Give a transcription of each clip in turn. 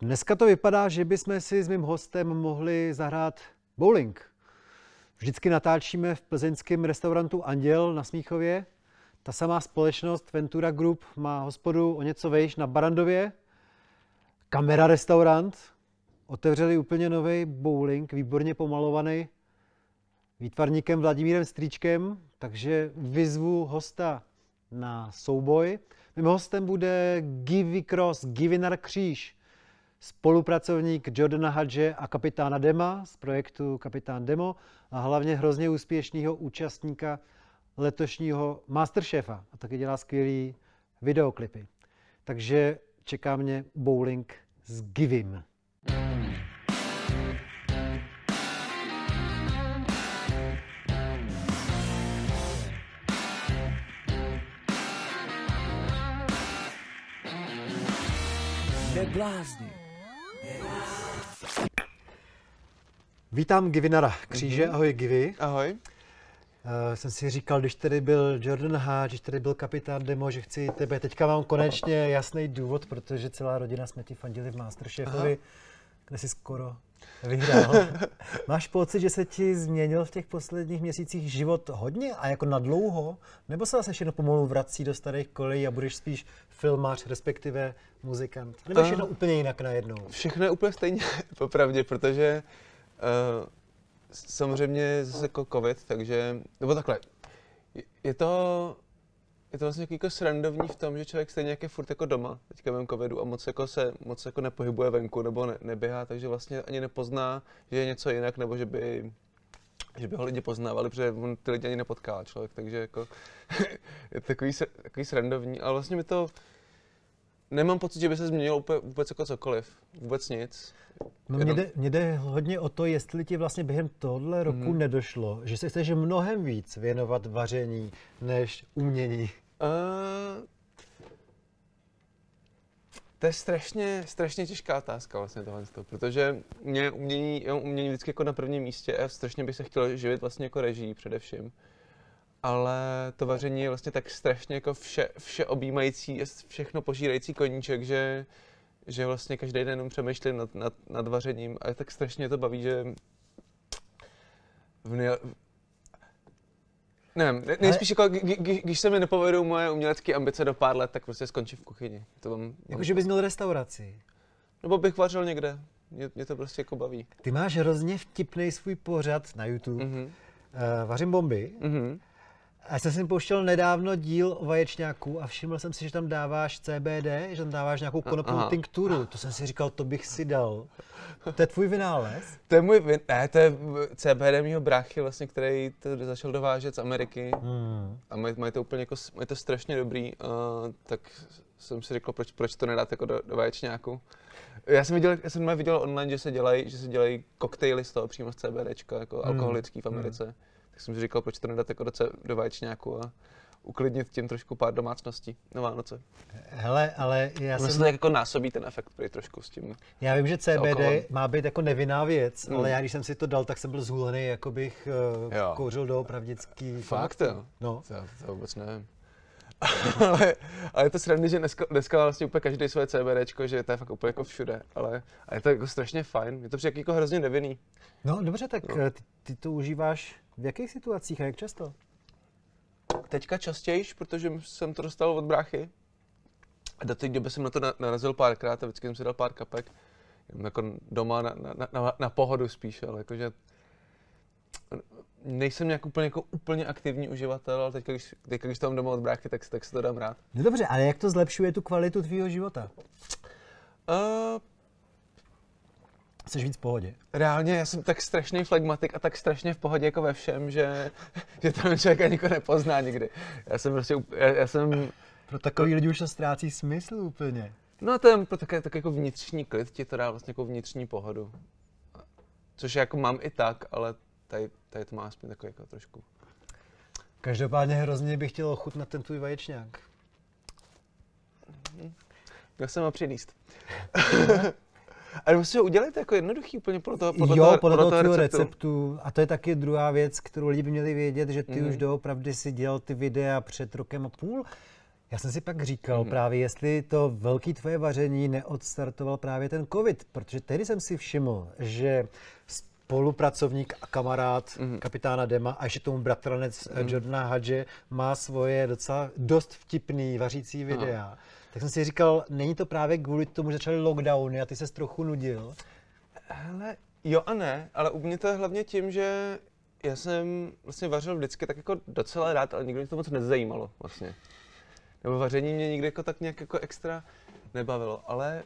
Dneska to vypadá, že bychom si s mým hostem mohli zahrát bowling. Vždycky natáčíme v plzeňském restaurantu Anděl na Smíchově. Ta samá společnost Ventura Group má hospodu o něco vejš na Barandově. Kamera restaurant. Otevřeli úplně nový bowling, výborně pomalovaný výtvarníkem Vladimírem Stříčkem, takže vyzvu hosta na souboj. Mým hostem bude Givy Cross, Givinar Kříž, spolupracovník Jordana Hadže a kapitána Dema z projektu Kapitán Demo a hlavně hrozně úspěšného účastníka letošního Masterchefa a taky dělá skvělý videoklipy. Takže čeká mě bowling s Givim. Neblázni. Vítám Givinara Kříže, ahoj Givi. Ahoj. Uh, jsem si říkal, když tady byl Jordan H, když tady byl kapitán Demo, že chci tebe. Teďka mám konečně jasný důvod, protože celá rodina jsme ti fandili v Masterchefovi, kde jsi skoro vyhrál. Máš pocit, že se ti změnil v těch posledních měsících život hodně a jako na dlouho? Nebo se zase všechno pomalu vrací do starých kolejí a budeš spíš filmář, respektive muzikant? Nebo všechno úplně jinak najednou? Všechno je úplně stejně, popravdě, protože uh, samozřejmě zase jako covid, takže, nebo takhle, je- to, je to vlastně jako srandovní v tom, že člověk stejně jak je furt jako doma, teďka během covidu a moc jako se, moc jako nepohybuje venku nebo ne, neběhá, takže vlastně ani nepozná, že je něco jinak, nebo že by, že by ho lidi poznávali, protože on ty lidi ani nepotká člověk, takže jako je to takový, takový srandovní, ale vlastně mi to, nemám pocit, že by se změnilo úplně, vůbec jako cokoliv, vůbec nic. No mě Jenom- jde, mě jde hodně o to, jestli ti vlastně během tohle roku Mhm. nedošlo, že se chceš mnohem víc věnovat vaření než umění. Uh, to je strašně, strašně těžká otázka vlastně tohle, protože mě umění, já umění vždycky jako na prvním místě a strašně bych se chtěl živit vlastně jako režií především. Ale to vaření je vlastně tak strašně jako vše, vše objímající, a všechno požírající koníček, že, že vlastně každý den jenom přemýšlím nad, nad, nad vařením a tak strašně to baví, že v Nevím, ne- nejspíš jako, kdy- kdy- když se mi nepovedou moje umělecké ambice do pár let, tak prostě skončím v kuchyni. To mám, Jakože bys měl restauraci. Nebo bych vařil někde. Mě, mě to prostě jako baví. Ty máš hrozně vtipný svůj pořad na YouTube. Mhm. Uh, vařím bomby. Mhm. A já jsem si pouštěl nedávno díl o vaječňáku a všiml jsem si, že tam dáváš CBD, že tam dáváš nějakou konopnou aha. tinkturu. To jsem si říkal, to bych si dal. To je tvůj vynález? To je můj, vin- ne, to je CBD mýho bráchy vlastně, který to začal dovážet z Ameriky. Hmm. A mají, mají to úplně jako, mají to strašně dobrý, uh, tak jsem si řekl, proč, proč to nedat jako do, do vaječňáku. Já jsem viděl, já jsem viděl online, že se dělají, že se dělají koktejly z toho přímo z CBDčka, jako Hmm. alkoholický v Americe. Tak jsem si říkal, proč to nedat jako do, do vaječňáku a uklidnit tím trošku pár domácností na Vánoce. Hele, ale já Ono se jsem, to jako násobí ten efekt prý trošku s tím. já vím, že alkoholem. CBD má být jako nevinná věc, Hmm. ale já když jsem si to dal, tak jsem byl zhulený, jako bych uh, Jo. kouřil doopravdický. Fakt, jo? No. To, to vůbec nevím. ale, ale je to srandy, že dneska, dneska vlastně úplně každý svoje CBDčko, že to je fakt úplně jako všude, ale a je to jako strašně fajn, je to přijde jako hrozně nevinný. No dobře, tak No. no. ty, ty to užíváš v jakých situacích a jak často? Teďka častějiš, protože jsem to dostal od bráchy. A do té doby jsem na to na- narazil párkrát a vždycky jsem si dal pár kapek. Jako doma na, na, na, na pohodu spíš, ale jakože nejsem nějak úplně, jako úplně aktivní uživatel, ale teďka, když, teďka, když mám doma od bráchy, tak, tak si to dám rád. No dobře, ale jak to zlepšuje tu kvalitu tvýho života? Uh, Jsi víc v pohodě. Reálně já jsem tak strašný flegmatik a tak strašně v pohodě jako ve všem, že, že ten člověk ani jako nepozná nikdy. Já jsem prostě, já, já jsem, Pro takový lidi už to ztrácí smysl úplně. no to je pro také, tak jako vnitřní klid, ti to dá vlastně jako vnitřní pohodu. Což jako mám i tak, ale tady, tady to má aspoň takový jako trošku. Každopádně hrozně bych chtěl ochutnat ten tvůj vaječňák. Měl jsem ho přinést. Ale musíš ho udělat jako jednoduchý úplně podle toho, podle jo, toho, podle toho tvýho receptu. receptu. A to je taky druhá věc, kterou lidi by měli vědět, že ty Mhm. už doopravdy si dělal ty videa před rokem a půl. Já jsem si pak říkal mm. právě, jestli to velký tvoje vaření neodstartoval právě ten covid, protože tehdy jsem si všiml, že spolupracovník a kamarád mm. kapitána Dema a ještě tomu bratranec mm. Jordana Hadže má svoje docela dost vtipný vařící videa. Aha. Tak jsem si říkal, není to právě kvůli tomu, že začaly lockdowny a ty se trochu nudil? Hele, jo a ne, ale u mě to je hlavně tím, že já jsem vlastně vařil vždycky tak jako docela rád, ale nikdy mě to moc nezajímalo vlastně. Nebo vaření mě nikdy jako tak nějak jako extra nebavilo, ale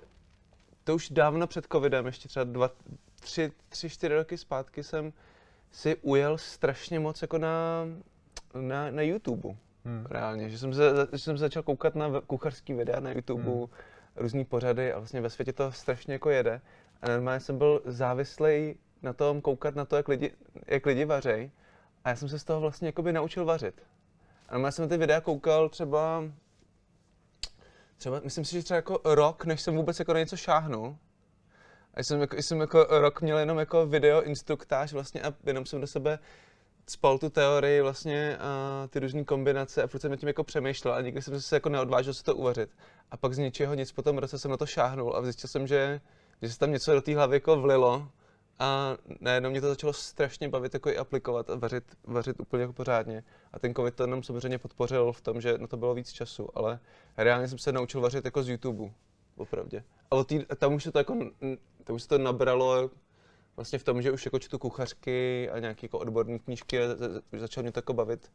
to už dávno před covidem, ještě třeba dva, tři, tři, čtyři roky zpátky jsem si ujel strašně moc jako na, na, na YouTube. Hmm. Reálně, že jsem, se, že jsem začal koukat na kuchařský videa na YouTube, hmm. různý pořady a vlastně ve světě to strašně jako jede. A normálně jsem byl závislý na tom koukat na to, jak lidi, jak lidi vařej. A já jsem se z toho vlastně jakoby naučil vařit. A normálně jsem ty videa koukal třeba, třeba, myslím si, že třeba jako rok, než jsem vůbec jako na něco šáhnul. A jsem jako, jsem jako rok měl jenom jako video instruktáž vlastně a jenom jsem do sebe spal tu teorii vlastně a ty různé kombinace a furt jsem tím jako přemýšlel a nikdy jsem se jako neodvážil se to uvařit. A pak z ničeho nic po tom roce jsem na to šáhnul a zjistil jsem, že, že se tam něco do té hlavy jako vlilo a najednou mě to začalo strašně bavit jako i aplikovat a vařit, vařit úplně jako pořádně. A ten covid to nám samozřejmě podpořil v tom, že na to bylo víc času, ale reálně jsem se naučil vařit jako z YouTube, opravdu. A tý, tam už se to jako, tam už se to nabralo vlastně v tom, že už jako čtu kuchařky a nějaké jako odborné knížky a začal mě to jako bavit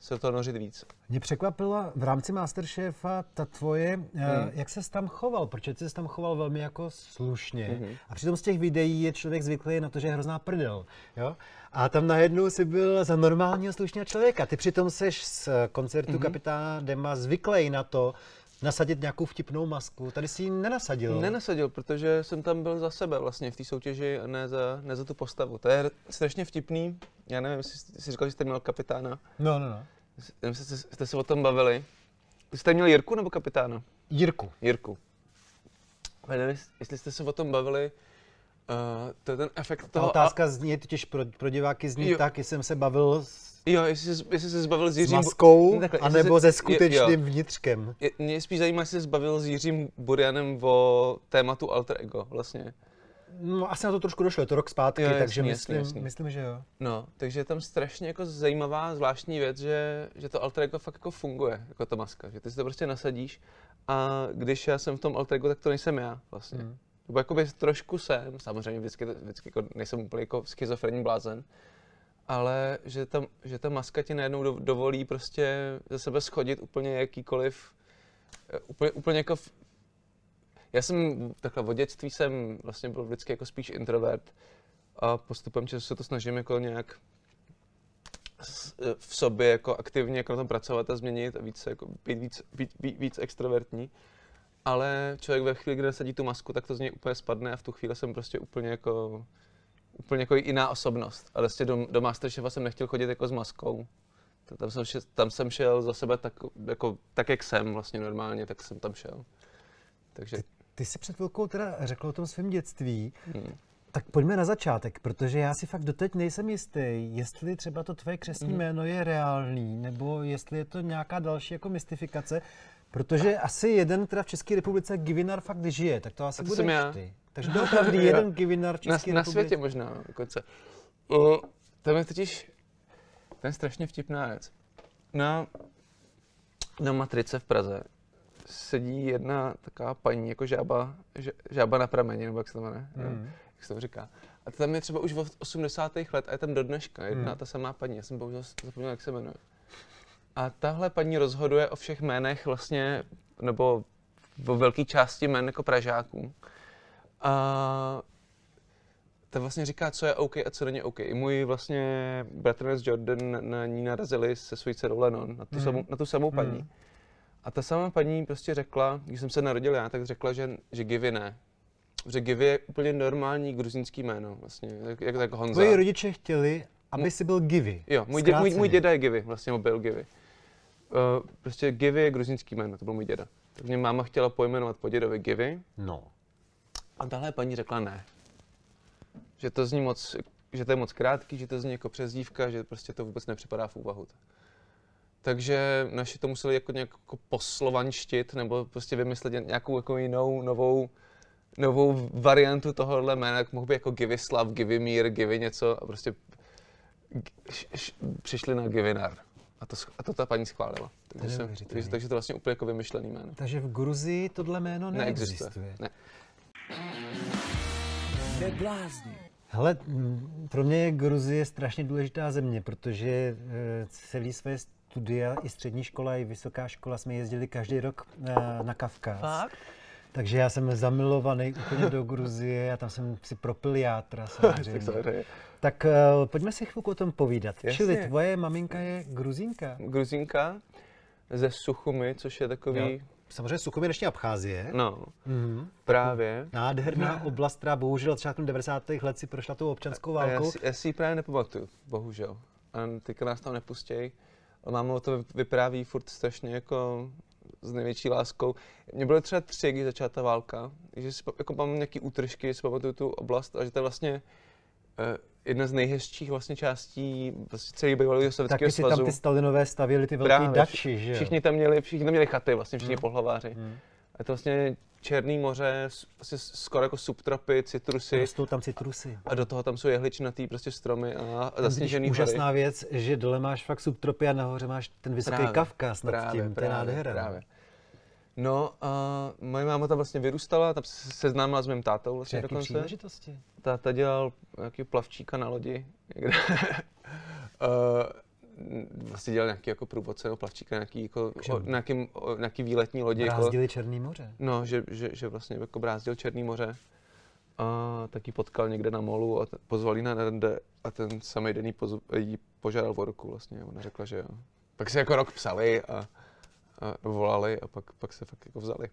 se to nořit víc. Mě překvapila v rámci Masterchefa ta tvoje, eh, hmm. jak se tam choval, protože ty se tam choval velmi jako slušně. Hmm. A přitom z těch videí je člověk zvyklý na to, že je hrozná prdel. Jo? A tam najednou si byl za normálního slušného člověka. Ty přitom seš z koncertu hmm. kapitána Dema zvyklý na to, nasadit nějakou vtipnou masku. Tady si ji nenasadil. Nenasadil, protože jsem tam byl za sebe vlastně v té soutěži a ne za, ne za tu postavu. To je strašně vtipný. Já nevím, jestli jsi říkal, že jste měl kapitána. No, no, no. Nevím, jestli jste se o tom bavili. Jste měl Jirku nebo kapitána? Jirku. Jirku. Nevím, jestli jste se o tom bavili, Uh, to je ten efekt toho... Ta otázka a... zní, totiž pro, pro diváky zní jo. tak, jsem se bavil s Jo, jestli, jestli se zbavil s Jiřím... S maskou, no, takhle, anebo se, se skutečným jo. vnitřkem. Je, mě spíš zajímá, jestli se zbavil s Jiřím Burianem o tématu alter ego, vlastně. No, asi na to trošku došlo, je to rok zpátky, jo, jasný, takže myslím, jasný. myslím, že jo. No, takže je tam strašně jako zajímavá, zvláštní věc, že, že to alter ego fakt jako funguje, jako ta maska, že ty si to prostě nasadíš a když já jsem v tom alter ego, tak to nejsem já vlastně. Hmm. Nebo jakoby trošku jsem, samozřejmě vždycky, vždycky jako nejsem úplně jako schizofrenní blázen, ale že ta, že ta maska ti najednou dovolí prostě ze sebe schodit úplně jakýkoliv, eh, úplně, úplně jako v, já jsem takhle od dětství jsem vlastně byl vždycky jako spíš introvert a postupem času se to snažím jako nějak eh, v sobě jako aktivně jako na tom pracovat a změnit a víc, jako být víc, víc, víc, víc extrovertní. Ale člověk ve chvíli, kdy nasadí tu masku, tak to z něj úplně spadne a v tu chvíli jsem prostě úplně jako úplně jako jiná osobnost. A vlastně do, do Masterchefa jsem nechtěl chodit jako s maskou. Tam jsem, šel, tam jsem šel za sebe tak, jako, tak, jak jsem vlastně normálně, tak jsem tam šel. Takže... Ty, ty jsi před chvilkou teda řekl o tom svém dětství. Hmm. Tak pojďme na začátek, protože já si fakt doteď nejsem jistý, jestli třeba to tvoje křesní hmm. jméno je reálný, nebo jestli je to nějaká další jako mystifikace, protože asi jeden teda v České republice Givinar fakt žije, tak to asi bude ty. Takže doopravdy jeden Givinar v České na, na světě možná dokonce. Uh, tam je totiž, ten je strašně vtipná věc. Na, na Matrice v Praze sedí jedna taková paní, jako žába, žába na prameni, nebo jak se to jmenuje, mm. jak se to říká. A tam je třeba už od 80. let a je tam do dneška jedna mm. ta samá paní, já jsem bohužel zapomněl, jak se jmenuje. A tahle paní rozhoduje o všech jménech vlastně, nebo o velké části jmén jako Pražáků. A ta vlastně říká, co je OK a co není OK. I můj vlastně bratranec Jordan na ní narazili se svojí dcerou Lennon, na tu, mm. samou, na tu samou paní. Mm. A ta sama paní prostě řekla, když jsem se narodil já, tak řekla, že, že Givy ne. Že Givy je úplně normální gruzínský jméno, vlastně, jak, jak tak Honza. Tvoji rodiče chtěli, aby si byl Givy. Jo, můj, dě, můj, můj děda je Givy, vlastně byl Givy. Uh, prostě Givy je gruzínský jméno, to byl můj děda. Tak mě máma chtěla pojmenovat po dědovi Givy. No. A tahle paní řekla ne. Že to zní moc, že to je moc krátký, že to zní jako přezdívka, že prostě to vůbec nepřipadá v úvahu. takže naši to museli jako nějak jako poslovanštit nebo prostě vymyslet nějakou jako jinou, novou, novou variantu tohohle jména, jak mohl být jako Givislav, Givimír, Givi něco a prostě š, š, přišli na Givinar. A to, a to ta paní schválila. Takže, jsem, takže, takže to je vlastně úplně jako vymyšlený jméno. Takže v Gruzii tohle jméno neexistuje. neexistuje. Ne. Hele, pro mě je Gruzie strašně důležitá země, protože e, celý své studia, i střední škola, i vysoká škola jsme jezdili každý rok na, na Kavkaz. Fakt? Takže já jsem zamilovaný úplně do Gruzie a tam jsem si propil játra samozřejmě. Tak uh, pojďme si chvilku o tom povídat. Jasně. Čili tvoje maminka je gruzínka? Gruzínka ze Suchumy, což je takový... Jo. Samozřejmě Suchumy dnešní Abcházie. No, mm-hmm. právě. Nádherná oblast, která bohužel od začátku 90. let si prošla tou občanskou válkou. Já si, já si ji právě nepamatuju, bohužel. A teďka nás tam nepustějí. Máma o to vypráví furt strašně jako s největší láskou. Mě bylo třeba tři, když začala ta válka, že si jako mám nějaký útržky, si pamatuju tu oblast a že to je vlastně jedna z nejhezčích vlastně částí vlastně celý bývalého sovětského svazu. Taky si tam ty Stalinové stavěli ty velké dači, že Všichni tam měli, všichni tam měli chaty, vlastně všichni hmm. pohlaváři. Hmm. A to vlastně Černý moře, vlastně skoro jako subtropy, citrusy. Rostou tam citrusy. A do toho tam jsou jehličnatý prostě stromy a, a zasněžený Úžasná hory. věc, že dole máš fakt subtropy a nahoře máš ten vysoký právě, Kavkaz nad právě, tím, právě, to je nádhera. Právě. No a moje máma tam vlastně vyrůstala, tam se seznámila s mým tátou vlastně dokonce. příležitosti? Táta dělal nějaký plavčíka na lodi někde. uh, vlastně dělal nějaký jako průvodce nebo plavčíka, nějaký, jako, o, nějaký, o, nějaký výletní lodi. Brázdili jako, Černý moře. No, že, že, že vlastně jako brázdil Černý moře. A taky potkal někde na molu a t- pozvali na rande a ten samý den jí, pozv, jí požádal o ruku vlastně. Ona řekla, že jo. Pak se jako rok psali a volali a pak, pak se fakt jako vzali.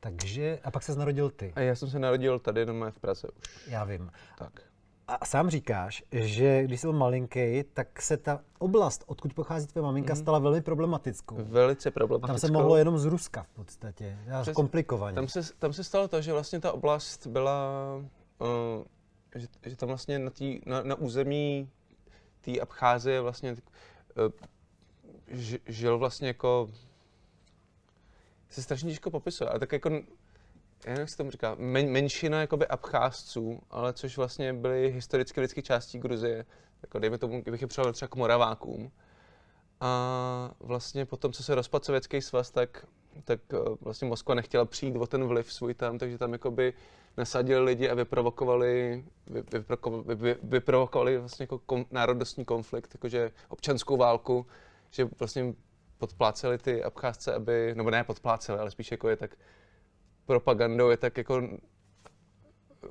Takže, a pak se narodil ty. A já jsem se narodil tady doma v Praze už. Já vím. Tak. A sám říkáš, že když jsi byl malinký, tak se ta oblast, odkud pochází tvoje maminka, mm. stala velmi problematickou. Velice problematickou. Tam se mohlo jenom z Ruska v podstatě, Přes, komplikovaně. Tam se, tam se stalo to, že vlastně ta oblast byla, uh, že, že tam vlastně na, tý, na, na území té Abcházie vlastně uh, žil vlastně jako se strašně těžko popisuje, ale tak jako já nevím, jak se tomu říká, men, menšina jakoby Abcházců, ale což vlastně byly historicky vždycky částí Gruzie, jako dejme tomu, kdybych je přijal třeba k Moravákům. A vlastně potom, co se rozpadl Sovětský svaz, tak, tak eh, vlastně Moskva nechtěla přijít o ten vliv svůj tam, takže tam jakoby nasadili lidi a vyprovokovali, vy, vyprovokovali, vy, vyprovokovali vlastně jako kom, národnostní konflikt, jakože občanskou válku, že vlastně podpláceli ty Abcházce, aby, nebo ne podpláceli, ale spíš jako je tak propagandou je tak jako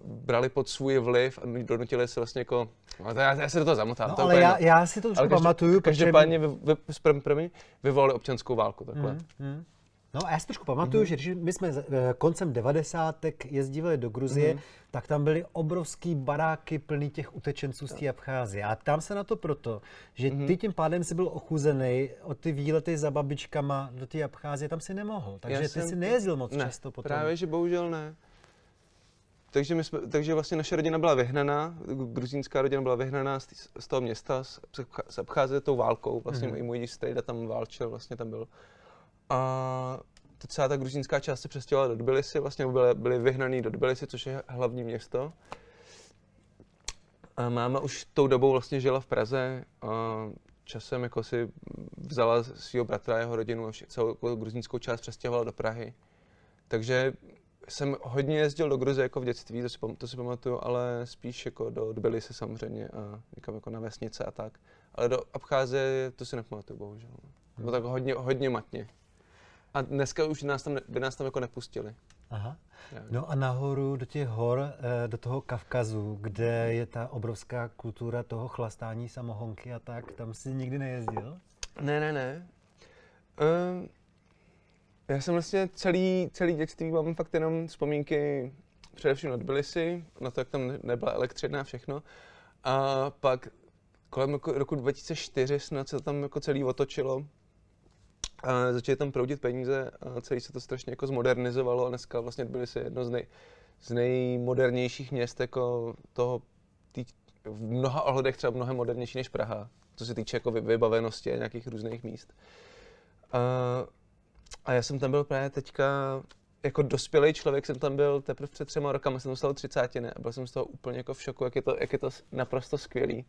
brali pod svůj vliv a donutili se vlastně jako, no, já, já se do toho zamotám. No, to ale já, já si to už pamatuju. Každopádně vy, vy, vy, vyvolali občanskou válku takhle. Hmm, hmm. No a já si trošku pamatuju, mm-hmm. že když my jsme eh, koncem 90. jezdili do Gruzie, mm-hmm. tak tam byly obrovský baráky plný těch utečenců z té Abcházie. A tam se na to proto, že mm-hmm. ty tím pádem si byl ochuzený od ty výlety za babičkama do té Abcházie, tam si nemohl. Takže já ty jsem, si nejezdil moc ne, často potom. Právě, že bohužel ne. Takže, my jsme, takže vlastně naše rodina byla vyhnaná, gruzínská rodina byla vyhnaná z, z toho města, z, z Abcházie tou válkou. Vlastně mm-hmm. i můj strejda tam válčil, vlastně tam byl. A to celá ta gruzínská část se přestěhovala do Tbilisi, vlastně byly, byly vyhnaný do Tbilisi, což je hlavní město. A máma už tou dobou vlastně žila v Praze a časem jako si vzala svého bratra jeho rodinu a vše, celou gruzínskou část přestěhovala do Prahy. Takže jsem hodně jezdil do Gruzie jako v dětství, to si, to si pamatuju, ale spíš jako do Tbilisi samozřejmě a někam jako na vesnice a tak. Ale do Abcházie to si nepamatuju, bohužel. Bylo tak hodně, hodně matně. A dneska už nás tam, by nás tam jako nepustili. Aha. No a nahoru do těch hor, eh, do toho Kavkazu, kde je ta obrovská kultura toho chlastání samohonky a tak, tam si nikdy nejezdil? Ne, ne, ne. Uh, já jsem vlastně celý, celý dětství mám fakt jenom vzpomínky především na Tbilisi, na to, jak tam nebyla elektřina a všechno. A pak kolem roku, roku 2004 snad se to tam jako celý otočilo a začaly tam proudit peníze a celý se to strašně jako zmodernizovalo a dneska vlastně byly si jedno z, nej, z nejmodernějších měst jako toho, tý, v mnoha ohledech třeba mnohem modernější než Praha. co se týče jako vybavenosti a nějakých různých míst. A, a já jsem tam byl právě teďka, jako dospělý člověk jsem tam byl teprve před třema rokama, jsem dostal třicátiny a byl jsem z toho úplně jako v šoku, jak je to, jak je to naprosto skvělý.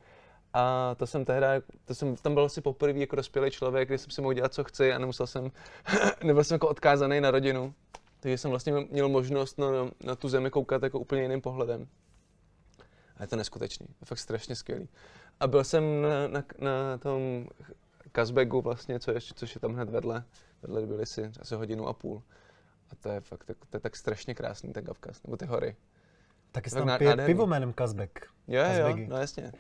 A to jsem tehdy, to jsem tam byl asi poprvé jako dospělý člověk, kdy jsem si mohl dělat, co chci a nemusel jsem, nebyl jsem jako odkázaný na rodinu. Takže jsem vlastně měl možnost na, na tu zemi koukat jako úplně jiným pohledem. A je to neskutečný, je fakt strašně skvělý. A byl jsem na, na, na tom Kazbegu vlastně, co je, což je tam hned vedle, vedle byli si asi hodinu a půl. A to je fakt, to, to je tak strašně krásný, ten Kavkaz, nebo ty hory. Taky se tam pije pivo jménem Kazbek. Jo, jo, no jasně.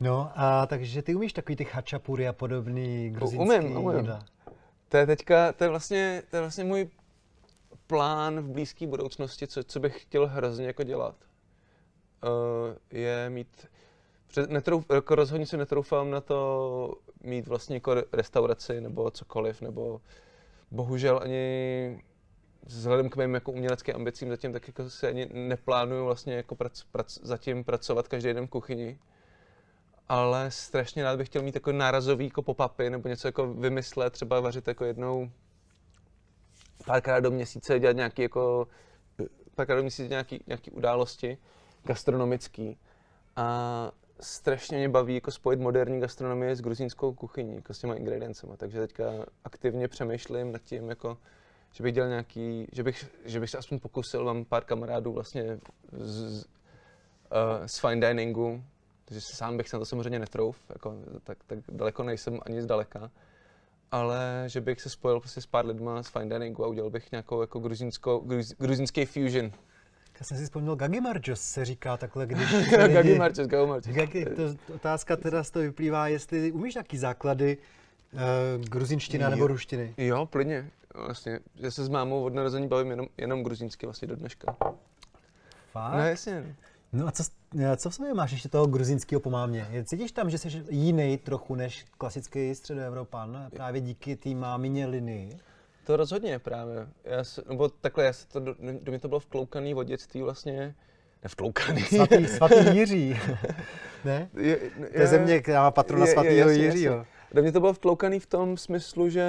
No a takže ty umíš takový ty chačapury a podobný gruzínský umím, umím. jídla. To je teďka, to je vlastně, to je vlastně můj plán v blízké budoucnosti, co, co bych chtěl hrozně jako dělat. Uh, je mít, netrouf, jako rozhodně si netroufám na to mít vlastně jako restauraci nebo cokoliv, nebo bohužel ani vzhledem k mým jako uměleckým ambicím zatím tak jako si ani neplánuju vlastně jako prac, prac, zatím pracovat každý den v kuchyni. Ale strašně rád bych chtěl mít jako nárazový jako pop-upy nebo něco jako vymyslet, třeba vařit jako jednou párkrát do měsíce, dělat nějaký jako párkrát do měsíce nějaký, nějaký události gastronomický. A strašně mě baví jako spojit moderní gastronomii s gruzínskou kuchyní, jako s těma ingrediencema. Takže teďka aktivně přemýšlím nad tím, jako že bych dělal nějaký, že bych, že bych se aspoň pokusil, mám pár kamarádů vlastně z, z, uh, z fine diningu, takže sám bych se na to samozřejmě netrouf, jako, tak, tak daleko nejsem ani zdaleka, ale že bych se spojil prostě s pár lidma z fine diningu a udělal bych nějakou jako gruzínskou, gruz, gruzínský fusion. Já jsem si vzpomněl Gagi Marjos se říká takhle, když... Gagi Marjos, Gagi to, otázka teda z toho vyplývá, jestli umíš nějaký základy uh, gruzinština nebo ruštiny. Jo, plně vlastně, že se s mámou od narození bavím jenom, jenom gruzínsky vlastně do dneška. Fakt? No jasně. No a co, co v sobě máš ještě toho gruzínského po mámě? Cítíš tam, že jsi jiný trochu než klasický středoevropan, právě díky té mámině linii? To rozhodně právě. Já se, nebo takhle, já se to, do, do mě to bylo vkloukaný od dětství vlastně, nevkloukaný. Svatý, svatý Jiří. ne? Je, je, to je země, která má patrona svatého Jiřího. Do mě to bylo vkloukaný v tom smyslu, že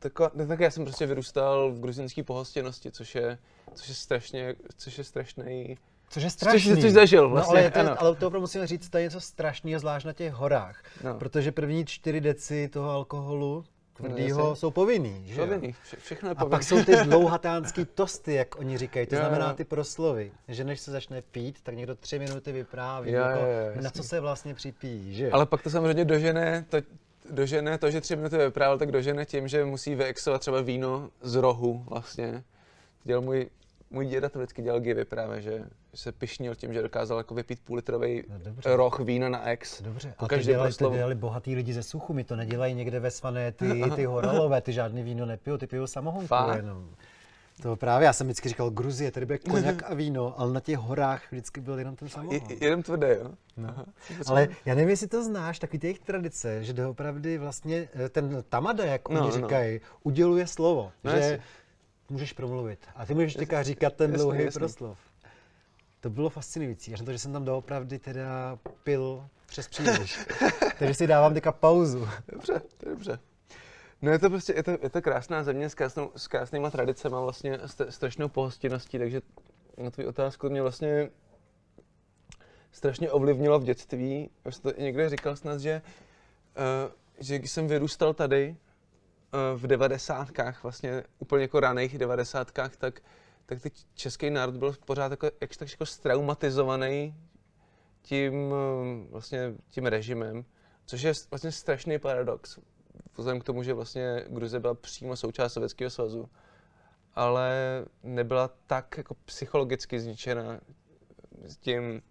Taková, tak já jsem prostě vyrůstal v gruzinské pohostinnosti, což je, což je strašně, což je strašný, Což je strašný. Což, což zažil vlastně. No, ale, to, ale to opravdu musím říct, to je něco strašného, zvlášť na těch horách. No. Protože první čtyři deci toho alkoholu tvrdýho no, jsou povinný, že Povinný, Vše, všechno je povinný. A pak jsou ty dlouhatánský tosty, jak oni říkají, to jo, znamená jo. ty proslovy, že než se začne pít, tak někdo tři minuty vypráví, jo, jako, jo, jo, na co se vlastně připíjí, že Ale pak to samozřejmě dožene to, dožene to, že tři minuty vyprávěl, tak dožene tím, že musí vyexovat třeba víno z rohu vlastně. Dělal můj, můj děda to vždycky dělal givy právě, že se pišnil tím, že dokázal jako vypít půlitrový no, roh vína na ex. Dobře, a ty dělali, ty dělali bohatý lidi ze suchu, mi to nedělají někde ve svané ty, ty horalové, ty žádný víno nepijou, ty pijou samohonku jenom. To právě, já jsem vždycky říkal, Gruzie, tady bude koněk a víno, ale na těch horách vždycky byl jenom ten samohon. Je, jenom tvrdé, jo? No. Ale já nevím, jestli to znáš, taky těch tradice, že doopravdy vlastně eh, ten tamada, jak no, oni no. říkají, no. uděluje slovo, no, že jasný. můžeš promluvit. A ty můžeš teďka říkat ten jasný, dlouhý jasný. proslov. To bylo fascinující, až na to, že jsem tam doopravdy teda pil přes příliš. Takže si dávám teďka pauzu. Dobře, dobře. No je to prostě, je to, je to krásná země s, krásnou, s krásnýma tradicemi, vlastně st- strašnou pohostinností, takže na tvou otázku mě vlastně strašně ovlivnilo v dětství. Už to někde říkal snad, že, uh, že když jsem vyrůstal tady uh, v devadesátkách, vlastně úplně jako raných devadesátkách, tak, tak teď český národ byl pořád jako, jak tak jako straumatizovaný tím, uh, vlastně tím režimem, což je vlastně strašný paradox vzhledem k tomu, že vlastně Gruzie byla přímo součást Sovětského svazu, ale nebyla tak jako psychologicky zničena tím,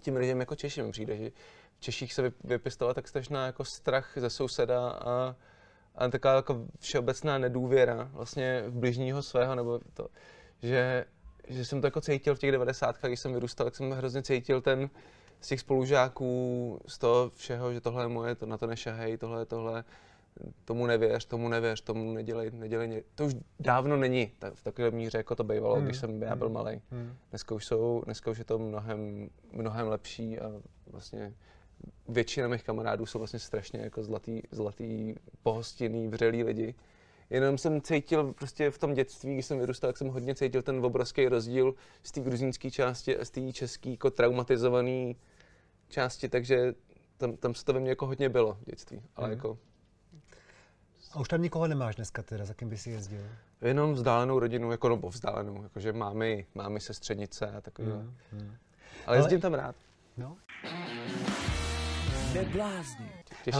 tím lidem jako Češi. Mi přijde, že v Češích se vypěstovala tak strašná jako strach ze souseda a, a taková jako všeobecná nedůvěra vlastně v bližního svého, nebo to, že, že jsem to jako cítil v těch 90. když jsem vyrůstal, tak jsem hrozně cítil ten, z těch spolužáků, z toho všeho, že tohle je moje, to na to nešahej, tohle je tohle. tomu nevěř, tomu nevěř, tomu nedělej, nedělej. ně- To už dávno není ta, v takové míře, jako to bývalo, Hmm. když jsem já byl Hmm. malý. Hmm. Dneska už, jsou, dneska už je to mnohem, mnohem lepší a vlastně většina mých kamarádů jsou vlastně strašně jako zlatý, zlatý pohostinný, vřelý lidi. Jenom jsem cítil prostě v tom dětství, když jsem vyrůstal, tak jsem hodně cítil ten obrovský rozdíl z té gruzínské části a z té české jako traumatizované části, takže tam, tam se to ve mně jako hodně bylo v dětství. Ale Mhm. jako A už tam nikoho nemáš dneska teda, za kým by si jezdil? jenom vzdálenou rodinu, jako nebo vzdálenou, jakože mámy, mámy sestřenice a takový. Hmm. Hmm. Ale jezdím tam rád. No.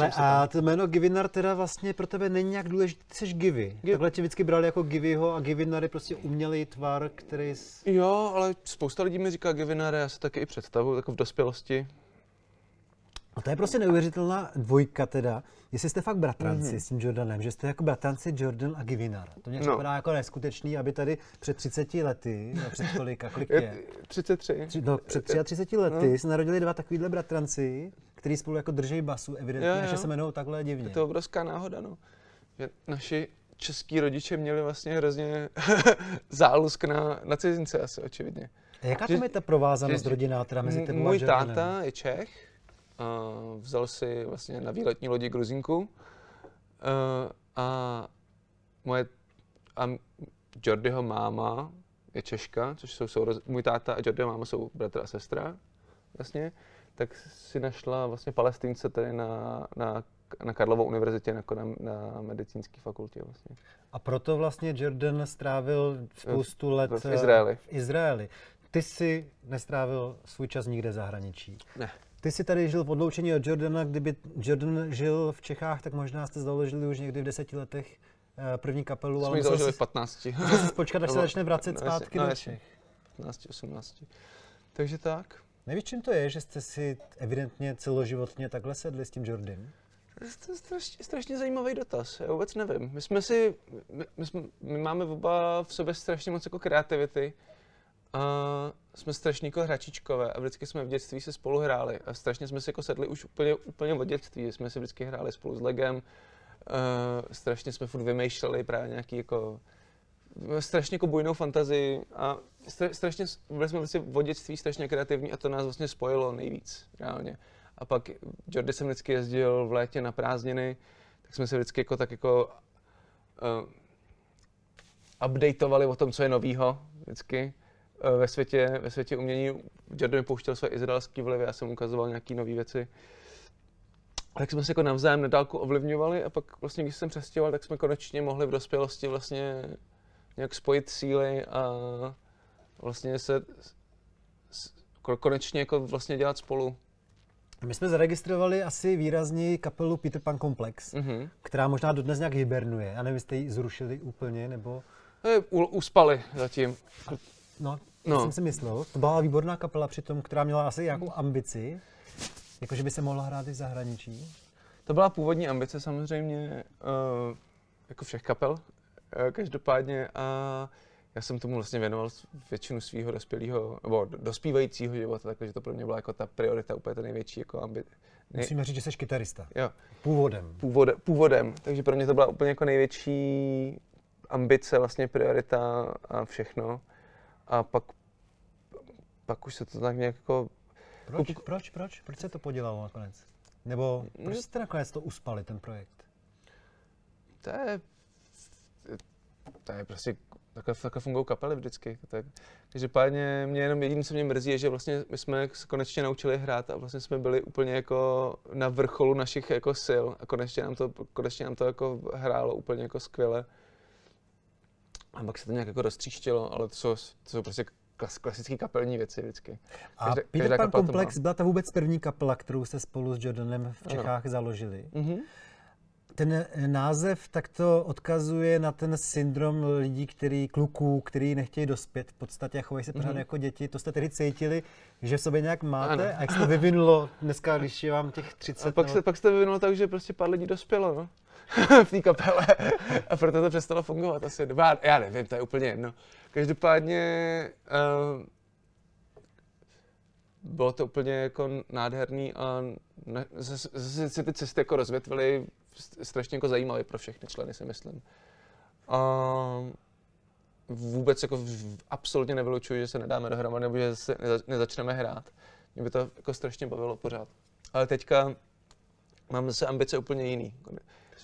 Tam. a to jméno Givinar teda vlastně pro tebe není nějak důležitý, ty jsi Givy. Gi- Takhle tě vždycky brali jako Givyho a Givinar je prostě umělý tvar, který... s- Jo, ale spousta lidí mi říká Gevinare, já se taky i představuju, jako v dospělosti. A to je prostě neuvěřitelná dvojka teda. Jestli jste fakt bratranci Mhm. s tím Jordanem, že jste jako bratranci Jordan a Givinar. To mě No. připadá jako neskutečný, aby tady před 30 lety, no před kolik, a kolik Je je? 33. Tři, no, před 33 lety se narodili dva takovýhle bratranci, který spolu jako drží basu, evidentně, Jo, a že jo. se jmenují takhle divně. Je to obrovská náhoda, no. Že naši český rodiče měli vlastně hrozně zálusk na, na cizince asi, očividně. A jaká tam je ta provázanost že- rodinná teda mezi tebou Můj a táta je Čech, vzal si vlastně na výletní lodi Gruzinku a, a moje a Jordyho máma je Češka, což jsou souroz... můj táta a Jordyho máma jsou bratr a sestra vlastně, tak si našla vlastně palestince tady na, na, na Karlovou univerzitě jako na, na medicínské fakultě vlastně. A proto vlastně Jordan strávil spoustu let v Izraeli. v Izraeli. Ty jsi nestrávil svůj čas nikde v zahraničí. Ne. Ty jsi tady žil v odloučení od Jordana, kdyby Jordan žil v Čechách, tak možná jste založili už někdy v deseti letech eh, první kapelu, Jsme ale založili v 15. musel jsi počkat, až se začne vracet no, zpátky no, do. Čech. 15, 18. Takže tak. Nevíš, čím to je, že jste si evidentně celoživotně takhle sedli s tím Jordanem? To je- to je strašně, strašně zajímavý dotaz, já vůbec nevím. My jsme si, my, my, jsme, my máme oba v sobě strašně moc jako kreativity a jsme strašně jako hračičkové a vždycky jsme v dětství se spolu hráli a strašně jsme si jako sedli už úplně, úplně od dětství, jsme si vždycky hráli spolu s Legem, uh, strašně jsme furt vymýšleli právě nějaký jako strašně jako bujnou fantazii a stra, strašně, byli jsme vlastně od dětství strašně kreativní a to nás vlastně spojilo nejvíc, reálně. A pak Jordy jsem vždycky jezdil v létě na prázdniny, tak jsme se vždycky jako tak jako uh, updateovali o tom, co je novýho vždycky ve světě, ve světě umění. Jordan mi pouštěl své izraelské vlivy, já jsem ukazoval nějaké nové věci. Tak jsme se jako navzájem na dálku ovlivňovali a pak vlastně, když jsem přestěhoval, tak jsme konečně mohli v dospělosti vlastně nějak spojit síly a vlastně se konečně jako vlastně dělat spolu. My jsme zaregistrovali asi výrazněji kapelu Peter Pan Complex, Mhm. která možná dodnes nějak hibernuje. Já nevím, jestli ji zrušili úplně, nebo... Eh, u- Uspali zatím. No, no. Jsem si myslel. To byla výborná kapela přitom, která měla asi nějakou ambici, jakože by se mohla hrát i v zahraničí. To byla původní ambice samozřejmě, uh, jako všech kapel, uh, každopádně a já jsem tomu vlastně věnoval většinu svého dospělého, nebo do- dospívajícího života, takže to pro mě byla jako ta priorita, úplně to největší jako ambice. Nej, Musíme říct, že jsi kytarista. jo, Původem. původ, původem, takže pro mě to byla úplně jako největší ambice, vlastně priorita a všechno. A pak, pak už se to tak nějak jako Proč, proč, proč? Proč se to podělalo nakonec? Nebo proč No. jste nakonec to uspali, ten projekt? To je, to je prostě, takhle, takhle fungují kapely vždycky. Tak, každopádně mě jenom jediné, co mě mrzí, je, že vlastně my jsme se konečně naučili hrát a vlastně jsme byli úplně jako na vrcholu našich jako sil a konečně nám to, konečně nám to jako hrálo úplně jako skvěle. A pak se to nějak jako roztříštilo, ale to jsou, to jsou prostě klas, klasické kapelní věci vždycky. A Každá- Peter Pan. Complex byla ta vůbec první kapela, kterou jste spolu s Jordanem v Ano. Čechách založili. Mhm. Ten eh, název takto odkazuje na ten syndrom lidí, který, kluků, který nechtějí dospět v podstatě a chovají se pořád Mhm. jako děti. To jste tedy cítili, že v sobě nějak máte? Ano. A jak se to vyvinulo dneska, když je vám těch 30? A pak nebo- se, pak se to vyvinulo tak, že prostě pár lidí dospělo, no. v té kapele. A proto to přestalo fungovat asi. Já, já nevím, to je úplně jedno. Každopádně uh, bylo to úplně jako nádherný a ne, zase, zase se ty cesty jako rozvětvily strašně jako zajímavý pro všechny členy, si myslím. A vůbec jako v, absolutně nevylučuju, že se nedáme dohromady nebo že se neza, nezačneme hrát. Mě by to jako strašně bavilo pořád. Ale teďka mám zase ambice úplně jiný.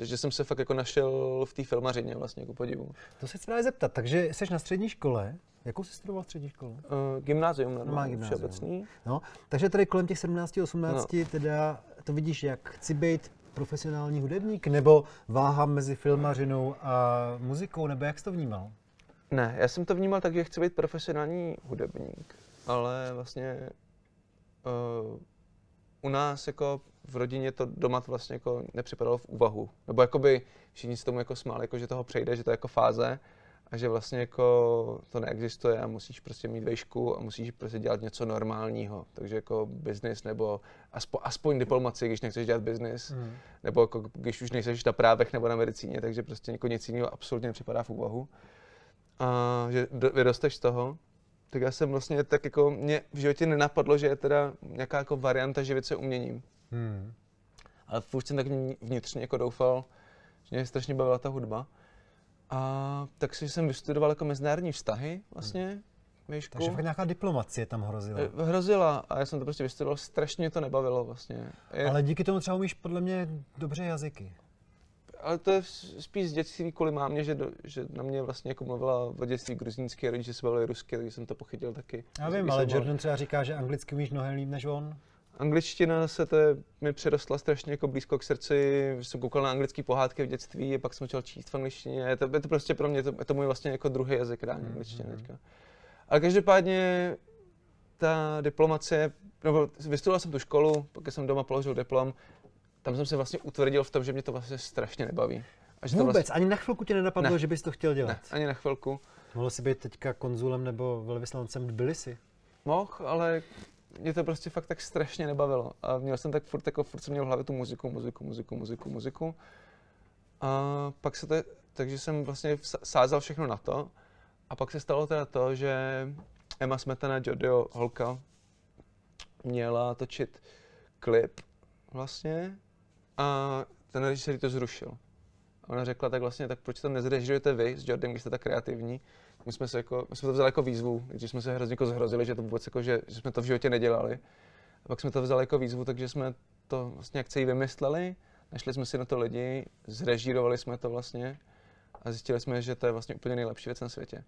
Že jsem se fakt jako našel v té filmařině vlastně, jako podivu. To se chci právě zeptat, takže jsi na střední škole, Jakou jsi studoval střední školu? Uh, gymnázium, no, Má gymnázium. všeobecný. No, takže tady kolem těch 17, 18 no. teda to vidíš jak? Chci být profesionální hudebník, nebo váhám mezi filmařinou a muzikou, nebo jak jsi to vnímal? Ne, já jsem to vnímal tak, že chci být profesionální hudebník, ale vlastně uh, u nás jako v rodině to doma to vlastně jako nepřipadalo v úvahu. Nebo jakoby všichni se tomu jako smáli, jako že toho přejde, že to je jako fáze a že vlastně jako to neexistuje a musíš prostě mít vejšku a musíš prostě dělat něco normálního. Takže jako business nebo aspo, aspoň diplomaci, když nechceš dělat business, mm. nebo jako když už nejseš na právech nebo na medicíně, takže prostě jako nic jiného absolutně nepřipadá v úvahu. A že do, vyrosteš z toho, tak já jsem vlastně tak jako, mě v životě nenapadlo, že je teda nějaká jako varianta živit se uměním. Hmm. Ale furt jsem tak vnitřně jako doufal, že mě strašně bavila ta hudba. A tak si jsem vystudoval jako mezinárodní vztahy vlastně. Výšku. Takže fakt nějaká diplomacie tam hrozila. Eh, hrozila a já jsem to prostě vystudoval, strašně to nebavilo vlastně. Je... Ale díky tomu třeba umíš podle mě dobře jazyky. Ale to je spíš z dětství kvůli mámě, že, do, že na mě vlastně jako mluvila v dětství gruzínský, rodiče se bavili rusky, takže jsem to pochytil taky. Já vím, ale Jordan třeba říká, že anglicky umíš mnohem líp než on. Angličtina se to mi přirostla strašně jako blízko k srdci, jsem koukal na anglické pohádky v dětství, a pak jsem začal číst v angličtině, je to, je to prostě pro mě, to, je to můj vlastně jako druhý jazyk, angličtina mm-hmm. teďka. Ale každopádně ta diplomacie, nebo vystudoval jsem tu školu, pak jsem doma položil diplom, tam jsem se vlastně utvrdil v tom, že mě to vlastně strašně nebaví. A že Vůbec, to vlastně... ani na chvilku tě nenapadlo, ne. že bys to chtěl dělat? Ne, ani na chvilku. Mohl jsi být teďka konzulem nebo velvyslancem Tbilisi? Mohl, ale mě to prostě fakt tak strašně nebavilo. A měl jsem tak furt, jako furt jsem měl v hlavě tu muziku, muziku, muziku, muziku, muziku. A pak se to, takže jsem vlastně sázal všechno na to. A pak se stalo teda to, že Emma Smetana, Jodio, holka, měla točit klip vlastně a ten režisér to zrušil. Ona řekla tak vlastně, tak proč to nezrežirujete vy s Jordem, když jste tak kreativní? My jsme, se jako, my jsme to vzali jako výzvu, když jsme se hrozně jako zhrozili, že to vůbec jako, že, že, jsme to v životě nedělali. A pak jsme to vzali jako výzvu, takže jsme to vlastně celý vymysleli, našli jsme si na to lidi, zrežírovali jsme to vlastně a zjistili jsme, že to je vlastně úplně nejlepší věc na světě.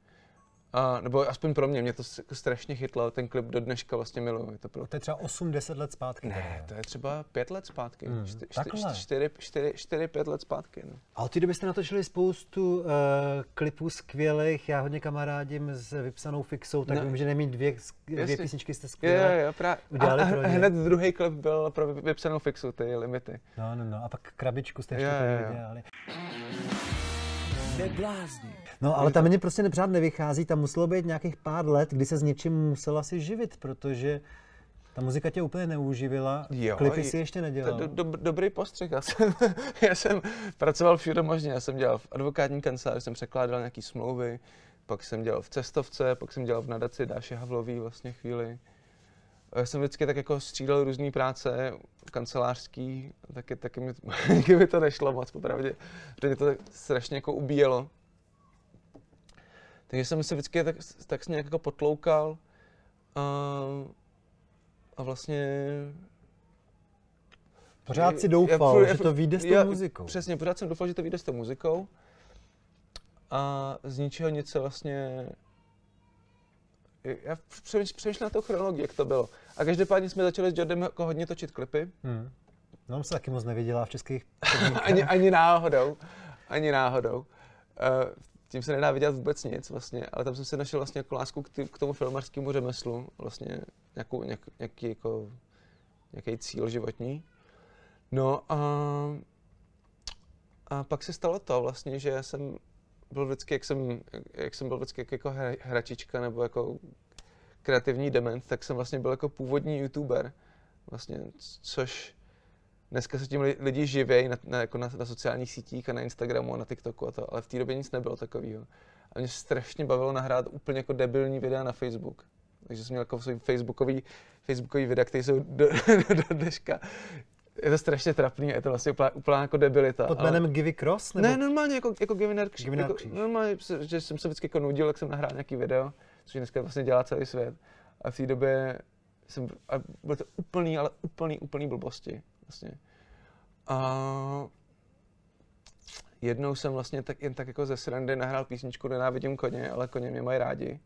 A, nebo aspoň pro mě, mě to jako strašně chytlo, ten klip do dneška vlastně miluju. Je to, pro... to je třeba 8-10 let zpátky. Ne, to je třeba 5 let zpátky. 4-5 let zpátky. No. A od té doby jste natočili spoustu uh, klipů skvělých, já hodně kamarádím s vypsanou fixou, tak no. vím, že nemít dvě, dvě písničky jste skvělé. Jo, jo, právě. A, a hned druhý klip byl pro vypsanou fixu, ty limity. No, no, no. A pak krabičku jste ještě jo, jo, dělali. Neblázni. No ale tam mě prostě nepřád nevychází, tam muselo být nějakých pár let, kdy se s něčím musela si živit, protože ta muzika tě úplně neuživila, jo, klipy si ještě nedělal. Do, do, dobrý postřeh, já jsem, já jsem pracoval všude možně, já jsem dělal v advokátní kanceláři, jsem překládal nějaký smlouvy, pak jsem dělal v cestovce, pak jsem dělal v nadaci Dáše Havlový vlastně chvíli. Já jsem vždycky tak jako střídal různé práce kancelářský, taky, taky mi, taky mi to nešlo moc, popravdě, protože to strašně jako ubíjelo. Takže jsem se vždycky tak, tak nějak jako potloukal a, a vlastně... Pořád si doufal, já, já, že to vyjde s tou já, muzikou. Přesně, pořád jsem doufal, že to vyjde s tou muzikou. A z ničeho nic se vlastně... Já přemýšlím na tou chronologii, jak to bylo. A každopádně jsme začali s Jordem jako hodně točit klipy. Hmm. No, on se taky moc nevydělá v českých ani, ani náhodou. Ani náhodou. Uh, tím se nedá vidět vůbec nic vlastně, ale tam jsem si našel vlastně jako lásku k, tý, k tomu filmařskému řemeslu, vlastně nějakou, nějak, nějaký, jako, nějaký cíl životní. No a, a pak se stalo to vlastně, že já jsem byl vždycky, jak jsem, jak jsem byl vždycky jako hračička nebo jako kreativní dement, tak jsem vlastně byl jako původní youtuber, vlastně, což dneska se tím lidi živějí na, na, jako na, na sociálních sítích a na Instagramu a na TikToku a to, ale v té době nic nebylo takového. A mě strašně bavilo nahrát úplně jako debilní videa na Facebook. Takže jsem měl jako svůj facebookový, facebookový videa, které jsou do, do, do dneška je to strašně trapný, je to vlastně úplná, úplná jako debilita. Pod jménem ale... Give Cross? Nebo... Ne, normálně jako, jako Givinner kříž. Givinner jako, kříž. normálně, že jsem se vždycky jako nudil, jak jsem nahrál nějaký video, což dneska vlastně dělá celý svět. A v té době jsem, a bylo to úplný, ale úplný, úplný blbosti. Vlastně. A jednou jsem vlastně tak, jen tak jako ze srandy nahrál písničku Nenávidím koně, ale koně mě mají rádi.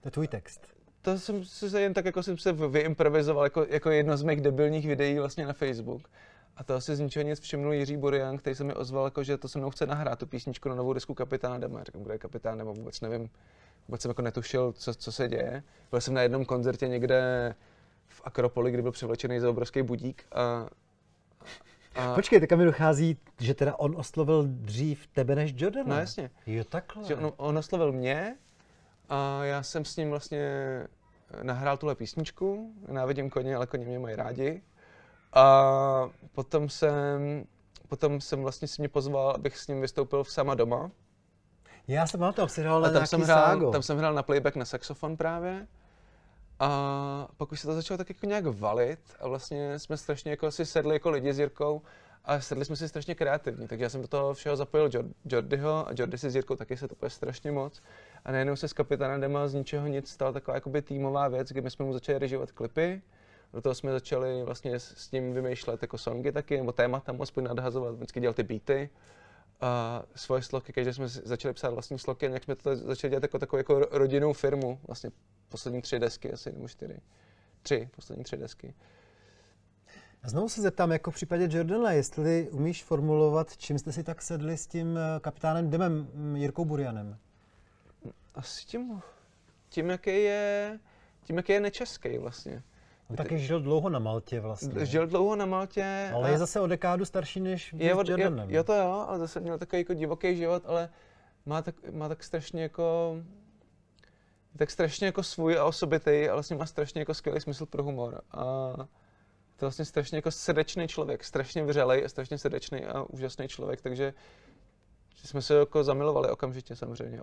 To je tvůj text. To jsem se jen tak jako jsem se vyimprovizoval jako, jako jedno z mých debilních videí vlastně na Facebook. A to asi z ničeho nic všimnul Jiří Burian, který se mi ozval, jako, že to se mnou chce nahrát tu písničku na novou desku Kapitána Dema. Říkám, kde je Kapitán Dema, vůbec nevím. Vůbec jsem jako netušil, co, co se děje. Byl jsem na jednom koncertě někde v Akropoli, kdy byl převlečený za obrovský budík a a... Počkej, tak mi dochází, že teda on oslovil dřív tebe než Jordan. No jasně. Jo, takhle. Že on, on oslovil mě a já jsem s ním vlastně nahrál tuhle písničku, Návidím koně, ale koně mě mají rádi. A potom jsem, potom jsem vlastně si mě pozval, abych s ním vystoupil v Sama doma. Já jsem na to, jsi hrál a tam jsem hrál, ságo. tam jsem hrál na playback na saxofon právě. A pak už se to začalo tak jako nějak valit a vlastně jsme strašně jako si sedli jako lidi s Jirkou a sedli jsme si strašně kreativní, takže já jsem do toho všeho zapojil Jordyho a Jordy si s Jirkou taky se to strašně moc. A najednou se s kapitánem Dema z ničeho nic stala taková jakoby týmová věc, kdy my jsme mu začali režovat klipy, do toho jsme začali vlastně s ním vymýšlet jako songy taky, nebo témata mu aspoň nadhazovat, vždycky dělal ty beaty a svoje sloky, každý jsme začali psát vlastní sloky a nějak jsme to začali dělat jako takovou jako rodinnou firmu, vlastně poslední tři desky asi, nebo čtyři. Tři, poslední tři desky. A znovu se zeptám, jako v případě Jordana, jestli umíš formulovat, čím jste si tak sedli s tím eh, kapitánem Demem, mm, Jirkou Burianem? Asi tím, tím, jaký je, tím, jaký je nečeský vlastně. On taky žil dlouho na Maltě vlastně. Žil dlouho na Maltě. Ale a... je zase o dekádu starší než je od, je, jo to jo, ale zase měl takový jako divoký život, ale má tak, má tak strašně jako tak strašně jako svůj a osobitý, ale vlastně má strašně jako skvělý smysl pro humor. A to je vlastně strašně jako srdečný člověk, strašně vřelej a strašně srdečný a úžasný člověk, takže jsme se jako zamilovali okamžitě samozřejmě.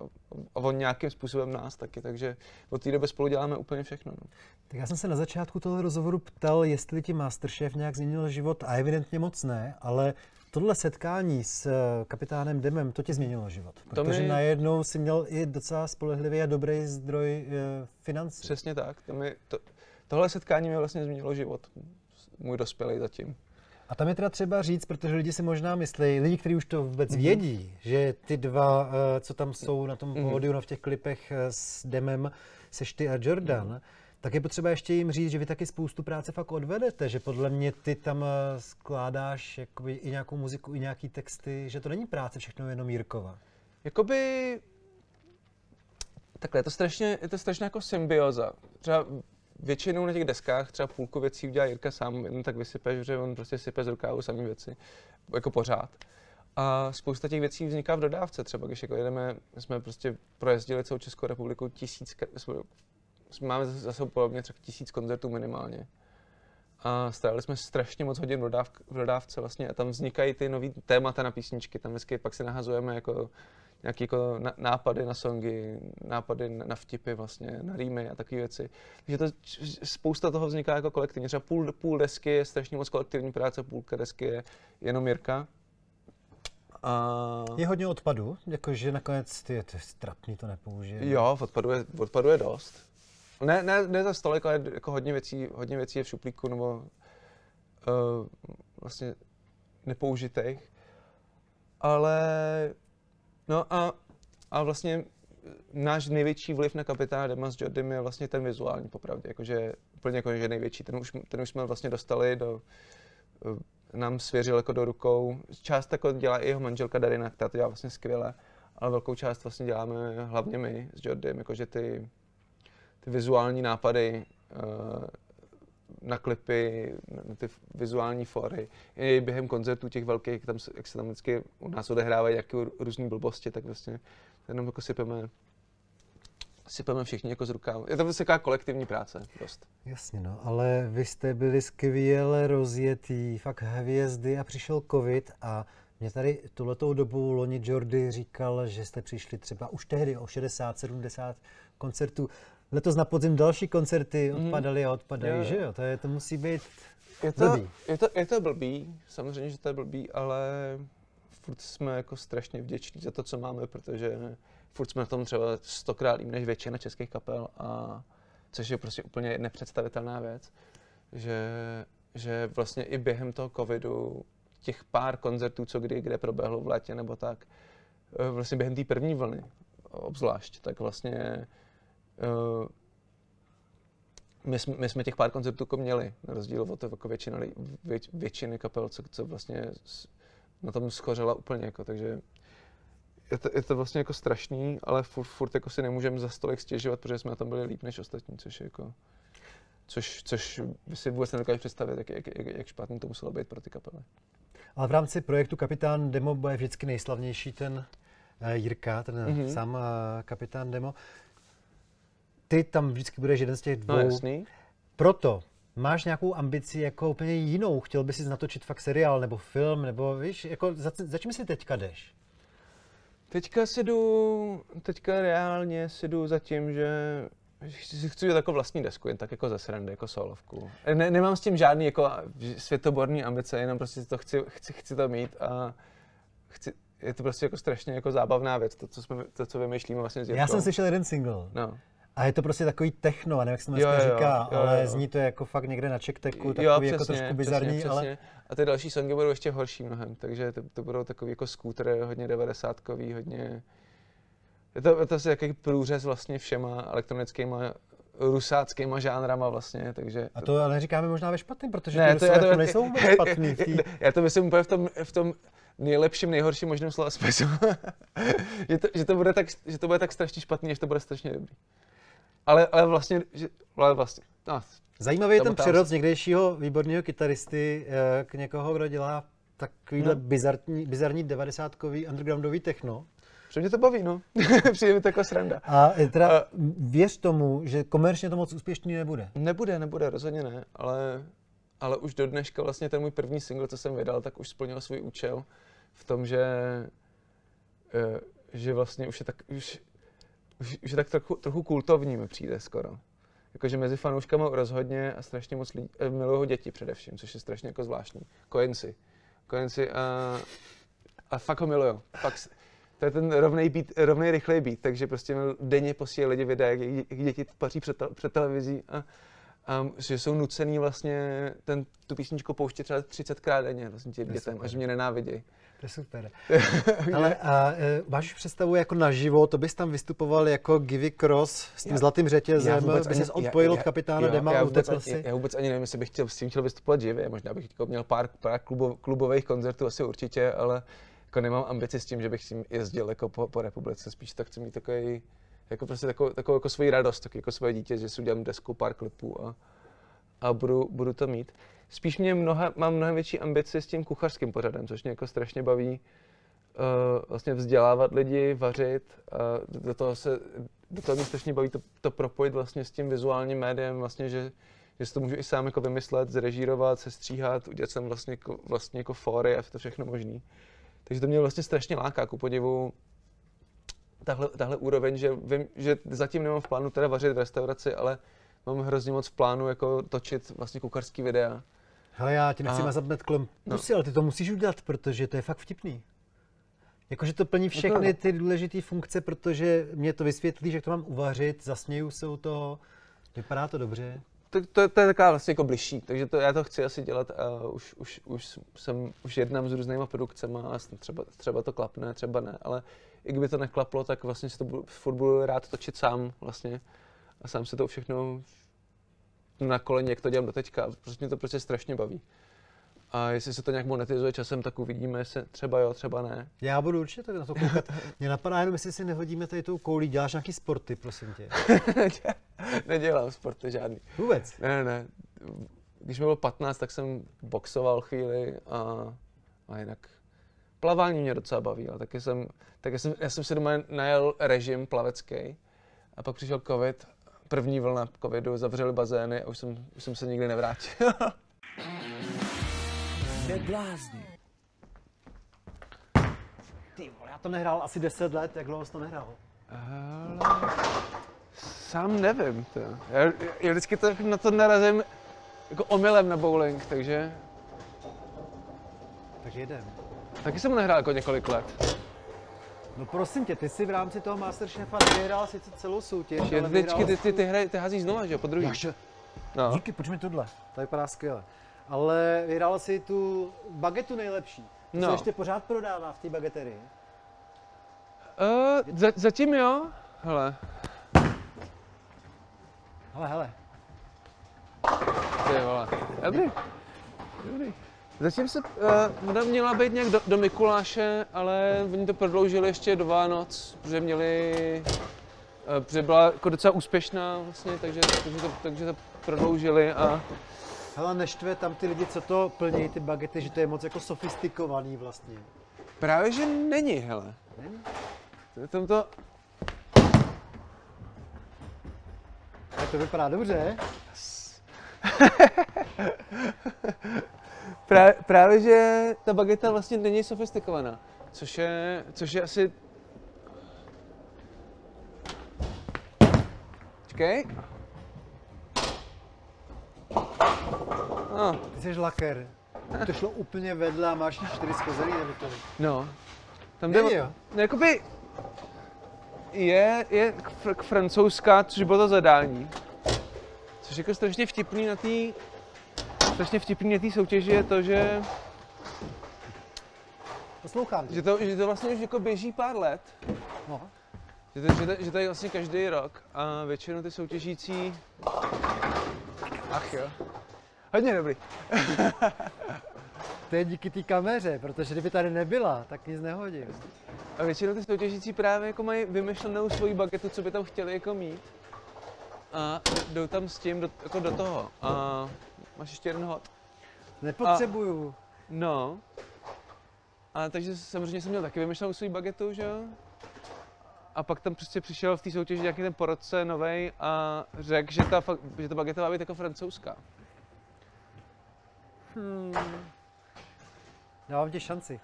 A on nějakým způsobem nás taky, takže od té doby spolu děláme úplně všechno. No. Tak já jsem se na začátku toho rozhovoru ptal, jestli ti Masterchef nějak změnil život a evidentně moc ne, ale tohle setkání s eh, kapitánem Demem, to ti změnilo život. Protože mi... najednou si měl i docela spolehlivý a dobrý zdroj e, financí. Přesně tak. To mi, to, tohle setkání mi vlastně změnilo život. Můj dospělý zatím. A tam je teda třeba říct, protože lidi si možná myslí, lidi, kteří už to vůbec mm-hmm. vědí, že ty dva, eh, co tam jsou na tom mm-hmm. pódiu, no v těch klipech s Demem, seš ty a Jordan, mm-hmm tak je potřeba ještě jim říct, že vy taky spoustu práce fakt odvedete, že podle mě ty tam eh, skládáš jakoby i nějakou muziku, i nějaký texty, že to není práce všechno jenom Jirkova. Jakoby Takhle, je to strašně, je to strašně jako symbioza. Třeba většinou na těch deskách třeba půlku věcí udělá Jirka sám, jen tak vysype, že on prostě sype z rukávu samý věci, jako pořád. A spousta těch věcí vzniká v dodávce, třeba když jako jedeme, jsme prostě projezdili celou Českou republiku tisíc, máme zase podobně třeba tisíc koncertů minimálně. A strávili jsme strašně moc hodin v, v dodávce vlastně a tam vznikají ty nový témata na písničky, tam vždycky pak si nahazujeme jako nějaké jako nápady na songy, nápady na vtipy vlastně, na rýmy a takové věci. Takže to, spousta toho vzniká jako kolektivně. Třeba půl, půl desky je strašně moc kolektivní práce, půlka desky je jenom Jirka. A... Je hodně odpadu, jakože nakonec ty, ty strapný to nepoužije. Jo, odpadu je, odpadu je dost. Ne, ne, ne za stolik, ale jako hodně věcí, hodně věcí je v šuplíku nebo uh, vlastně nepoužitých. Ale no a, a vlastně náš největší vliv na kapitána Dema s Jordym je vlastně ten vizuální, popravdě, jakože úplně jako, že největší. Ten už, ten už jsme vlastně dostali do, uh, nám svěřil jako do rukou. Část jako dělá i jeho manželka Darina, která to dělá vlastně skvěle, ale velkou část vlastně děláme hlavně my s Jordym, jakože ty ty vizuální nápady uh, na klipy, na ty vizuální fory. I během koncertů těch velkých, tam, jak se tam vždycky u nás odehrávají nějaké různé blbosti, tak vlastně jenom jako sypeme sypeme všichni jako z rukávu. Je to vlastně taková kolektivní práce, dost. Jasně, no, ale vy jste byli skvěle rozjetý, fakt hvězdy a přišel covid a mě tady tuhletou dobu Loni Jordy říkal, že jste přišli třeba už tehdy o 60-70 koncertů. Letos na podzim další koncerty odpadaly a odpadají, Jo, že jo? To, je, to musí být Je to, blbý. je, to, je to blbý, samozřejmě, že to je blbý, ale furt jsme jako strašně vděční za to, co máme, protože furt jsme na tom třeba stokrát líp než většina českých kapel, a což je prostě úplně nepředstavitelná věc, že, že vlastně i během toho covidu těch pár koncertů, co kdy kde proběhlo v létě nebo tak, eh, vlastně během té první vlny obzvlášť, tak vlastně my jsme, my jsme těch pár koncertů jako měli, na rozdíl od jako většina, li- vě, většiny kapel, co, co vlastně na tom schořela úplně, jako, takže je to, je to vlastně jako strašný, ale furt, furt jako si nemůžeme za stolik stěžovat, protože jsme na tom byli líp než ostatní, což je jako, což, což by si vůbec nedokážu představit, jak, jak, jak, jak špatný to muselo být pro ty kapely. Ale v rámci projektu Kapitán Demo bude vždycky nejslavnější ten eh, Jirka, ten Mhm. mm-hmm. sám eh, Kapitán Demo. Ty tam vždycky budeš jeden z těch dvou. No jasný. Proto máš nějakou ambici jako úplně jinou? Chtěl bys si natočit fakt seriál nebo film, nebo víš, jako za, za čím si teďka jdeš? Teďka si jdu, teďka reálně si jdu za tím, že si chci jako vlastní desku, jen tak jako ze srandy, jako solovku. Ne, nemám s tím žádný jako světoborný ambice, jenom prostě to chci, chci, chci to mít a chci, je to prostě jako strašně jako zábavná věc, to, co, jsme, to, co vymýšlíme vlastně s Já Jirkou. jsem slyšel jeden single. No. A je to prostě takový techno, nevím, jak se to Jo, dneska jo, říká, jo, ale jo. zní to jako fakt někde na čekteku, Jo, takový jako přesně, trošku bizarní, přesně, ale přesně. A ty další songy budou ještě horší mnohem, takže to, to budou takový jako skútr, hodně devadesátkový, hodně... Je to, je to asi jaký průřez vlastně všema elektronickýma, rusáckýma žánrama vlastně, takže... a to ale neříkáme možná ve špatným, protože Ne, ty to, to, já, to, nejsou vůbec špatný. té- já to myslím úplně v tom, v tom nejlepším, nejhorším možném slova smyslu. že, to, že, to bude tak, že to bude tak strašně špatný, že to bude strašně dobrý. Ale, ale vlastně, že, ale vlastně, no, Zajímavý je ten přerod z někdejšího výborného kytaristy eh, k někoho, kdo dělá takovýhle No. bizarní, bizarní devadesátkový undergroundový techno. že mě to baví, no. Přijde mi to jako sranda. A eh, teda A- věř tomu, že komerčně to moc úspěšný nebude. Nebude, nebude, rozhodně ne, ale, ale už do dneška vlastně ten můj první single, co jsem vydal, tak už splnil svůj účel v tom, že, eh, že vlastně už je tak, už, už, už je tak trochu, trochu kultovní mi přijde skoro. Jakože mezi fanouškama rozhodně a strašně moc lidí, eh, milují ho děti především, což je strašně jako zvláštní. Kojenci. Kojenci a, a fakt ho milujou. Fakt, to je ten rovnej, beat, rovnej rychlej beat, takže prostě denně posílají lidi videa, jak, jak děti paří před, před televizí a, a že jsou nucený vlastně ten, tu písničku pouštět třeba 30krát denně vlastně těm dětem, až mě nenávidějí. To je super. Ale a, e, máš už představu jako naživo, to bys tam vystupoval jako Givy Cross s tím Já- zlatým řetězem, vůbec bys ani- se odpojil od kapitána Dema já a vůbec, utekl ani, si. já vůbec ani nevím, jestli bych chtěl, s tím chtěl vystupovat živě, možná bych jako měl pár, pár klubo, klubových koncertů, asi určitě, ale jako nemám ambici s tím, že bych s tím jezdil jako po, po republice, spíš tak chci mít takový, jako prostě takovou, takovou jako svoji radost, tak jako svoje dítě, že si udělám desku, pár klipů a, a budu, budu to mít. Spíš mě mnoha, mám mnohem větší ambici s tím kuchařským pořadem, což mě jako strašně baví, uh, vlastně vzdělávat lidi, vařit a do toho se, do toho mě strašně baví to, to propojit vlastně s tím vizuálním médiem, vlastně, že, že si to můžu i sám jako vymyslet, zrežírovat, sestříhat, udělat jsem vlastně jako, vlastně jako fóry a to všechno možný. Takže to mě vlastně strašně láká, ku podivu tahle, tahle úroveň, že vím, že zatím nemám v plánu teda vařit v restauraci, ale mám hrozně moc v plánu jako točit vlastně kuchařský videa. Hele, já ti nechci A- mazat kolem no. pusy, ale ty to musíš udělat, protože to je fakt vtipný. Jakože to plní všechny no. ty důležité funkce, protože mě to vysvětlí, že to mám uvařit, zasměju se u toho, vypadá to dobře. to, to, to je taková vlastně jako bližší, takže to, já to chci asi dělat a už, už, už jsem, už jednám s různýma produkcemi a třeba, třeba to klapne, třeba ne, ale i kdyby to neklaplo, tak vlastně si to budu, furt budu rád točit sám vlastně a sám se to všechno na koleně, jak to dělám do teďka, prostě mě to prostě strašně baví. A jestli se to nějak monetizuje časem, tak uvidíme, jestli třeba jo, třeba ne. Já budu určitě na to koukat. Mě napadá jenom, jestli si nehodíme tady tou koulí, děláš nějaký sporty, prosím tě. Nedělám sporty žádný. Vůbec. Ne, ne, ne. Když mi bylo 15, tak jsem boxoval chvíli a, a jinak plavání mě docela baví, ale taky jsem, taky jsem, já jsem si doma najel režim plavecký a pak přišel covid, první vlna covidu, zavřeli bazény a už jsem, už jsem se nikdy nevrátil. Neblázni. Ty vole, já to nehrál asi 10 let, jak dlouho jsi to nehrál? Hele, Sám nevím, to. Já, já vždycky to, na to narazím jako omylem na bowling, takže Tak jedem. taky jsem nehrál jako několik let. No prosím tě, ty jsi v rámci toho Masterchefa vyhrál sice celou soutěž, ale vždycky vyhrál ty, ty, ty, hry, ty házíš znova, že jo, po druhý. Jaže, No. díky, pojď mi tohle, to vypadá skvěle. Ale vyhrál si tu bagetu nejlepší. To No. se ještě pořád prodává v té bageterii. Uh, za, zatím jo, hele, Hele, hele, ty vole, dobrý, dobrý. Zatím se, uh, ona měla být nějak do, do Mikuláše, ale oni to prodloužili ještě do Vánoc, protože měli, uh, protože byla jako docela úspěšná vlastně, takže, takže, to, takže to prodloužili a hele, neštve tam ty lidi, co to plní, ty bagety, že to je moc jako sofistikovaný vlastně. právě že není, hele. Není? To- Tam to, Tak to vypadá dobře. Právě, právě, že ta bageta vlastně není sofistikovaná, což je, což je asi... Čekej. No, Ty jsi laker. To šlo úplně vedle a máš čtyři skozený nebo to? no. Tam jde, jo? no, jakoby je, je k, fr- k francouzská, což bylo to zadání. Což jako strašně vtipný na té strašně vtipný na té soutěži je to, že Poslouchám. Že to, že to vlastně už jako běží pár let, No. že to, že to, že to je vlastně každý rok a většinou ty soutěžící... Ach jo. Hodně dobrý. To je díky té kameře, protože kdyby tady nebyla, tak nic nehodím. A většinou ty soutěžící právě jako mají vymyšlenou svoji bagetu, co by tam chtěli jako mít. A jdou tam s tím do, jako do toho. A máš ještě jeden hod. Nepotřebuju. No. A takže samozřejmě jsem měl taky vymyšlenou svou bagetu, že jo? A pak tam prostě přišel v té soutěži nějaký ten porodce novej a řekl, že ta, že ta bageta má být jako francouzská. Hmm. Dávám ti šanci.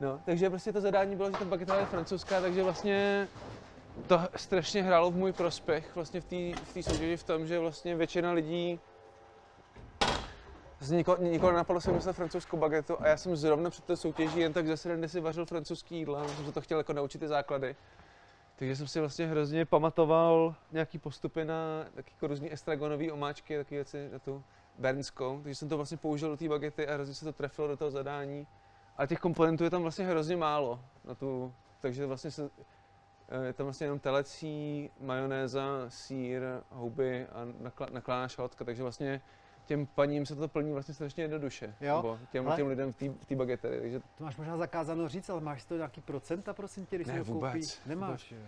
No, takže prostě to zadání bylo, že ta bageta je francouzská, takže vlastně to strašně hrálo v můj prospěch vlastně v té v té soutěži v tom, že vlastně většina lidí nikoho, nikoho nenapadlo si myslet francouzskou bagetu a já jsem zrovna před té soutěží jen tak ze srandy si vařil francouzský jídla, já jsem se to chtěl jako naučit ty základy. Takže jsem si vlastně hrozně pamatoval nějaký postupy na taky jako různý estragonové omáčky, takové věci na tu bernskou, takže jsem to vlastně použil do té bagety a hrozně se to trefilo do toho zadání. A těch komponentů je tam vlastně hrozně málo na tu, takže vlastně se, eh, je tam vlastně jenom telecí, majonéza, sír, houby a nakla, nakládaná šalotka, takže vlastně těm paním se to plní vlastně strašně jednoduše. Jo, Nebo těm, ale- těm lidem v té bageterii, takže To máš možná zakázáno říct, ale máš toho nějaký procenta, prosím tě, když Ne, si ho vůbec, koupíš? Nemáš. vůbec.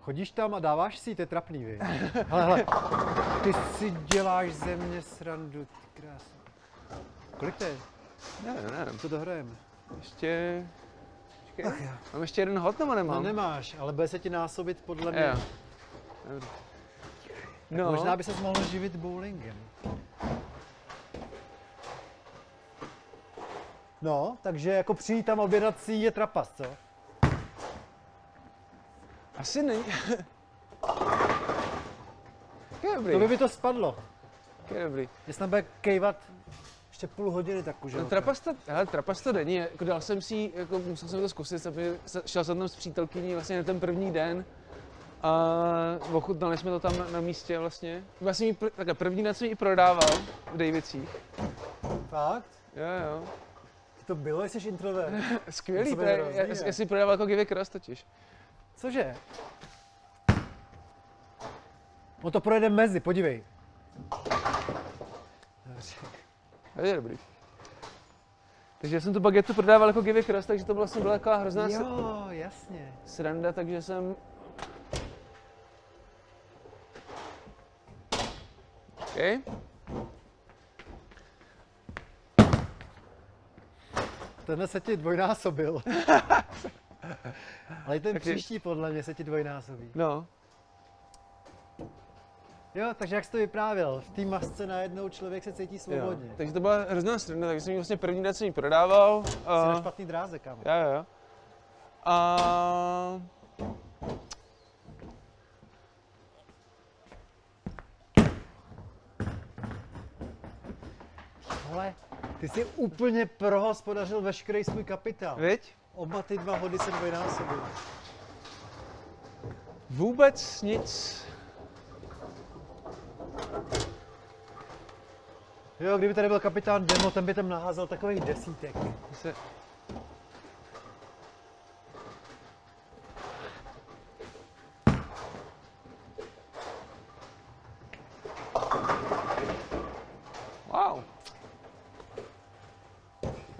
Chodíš tam a dáváš si, to je trapný, vy. Hele, hele, ty si děláš ze mě srandu, ty krása. Kolik to je? nevím, nevím. Co dohrajeme? Ještě, počkej, Ach jo. mám ještě jeden hot nebo No nemám? nemáš, ale bude se ti násobit podle mě. Jo. Dobrý. No, Možná by se mohl živit bowlingem. No, takže jako přijít tam obědat si je trapas, co? asi není. Je dobrý, To by mi to spadlo. je dobrý. Jestli tam bude kejvat ještě půl hodiny, tak už No, trapas to, hele, trapas to není, jako dal jsem si, jako musel jsem to zkusit, aby, šel jsem tam s přítelkyní vlastně na ten první den a ochutnali jsme to tam na, na místě vlastně. Já jsem pr- takhle, první den jsem ji prodával v Davicích. Fakt? Jo, jo. To bylo, jsi introvert. Skvělý, To je, hrozný, já, ne? já si prodával jako Give Cross totiž. Cože? On to projede mezi, podívej. Dobře. To je dobrý. Takže já jsem tu bagetu prodával jako Give Cross, takže to vlastně byla taková hrozná Jo, jasně. sranda, takže jsem... Okay. Tenhle se ti dvojnásobil. Ale i ten Takže- příští podle mě se ti dvojnásobí. No, Jo, takže jak jsi to vyprávěl, v té masce najednou člověk se cítí jo. svobodně. Takže to byla hrozná sranda, takže jsem ji vlastně první den jsem ji prodával. Jsi na A, špatný dráze, jo, jo, jo. A Ale ty jsi úplně prohospodařil veškerý svůj kapitál. viď? Oba ty dva hody jsem dvojnásobil. Vůbec nic. Jo, kdyby tady byl kapitán Demo, ten by tam naházel takových desítek. Se...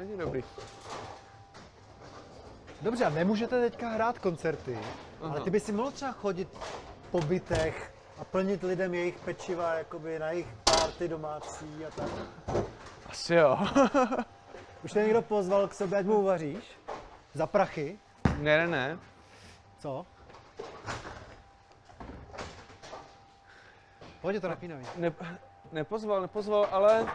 Není dobrý. Dobře, a nemůžete teďka hrát koncerty, ale Aha. ty by si mohl třeba chodit po bytech a plnit lidem jejich pečiva, jakoby na jejich párty domácí a tak. Asi jo. Už tě někdo pozval k sobě, ať mu uvaříš? Za prachy? ne, ne, ne. Co? Pojď, to napínavý. ne. Nepozval, nepozval, ale...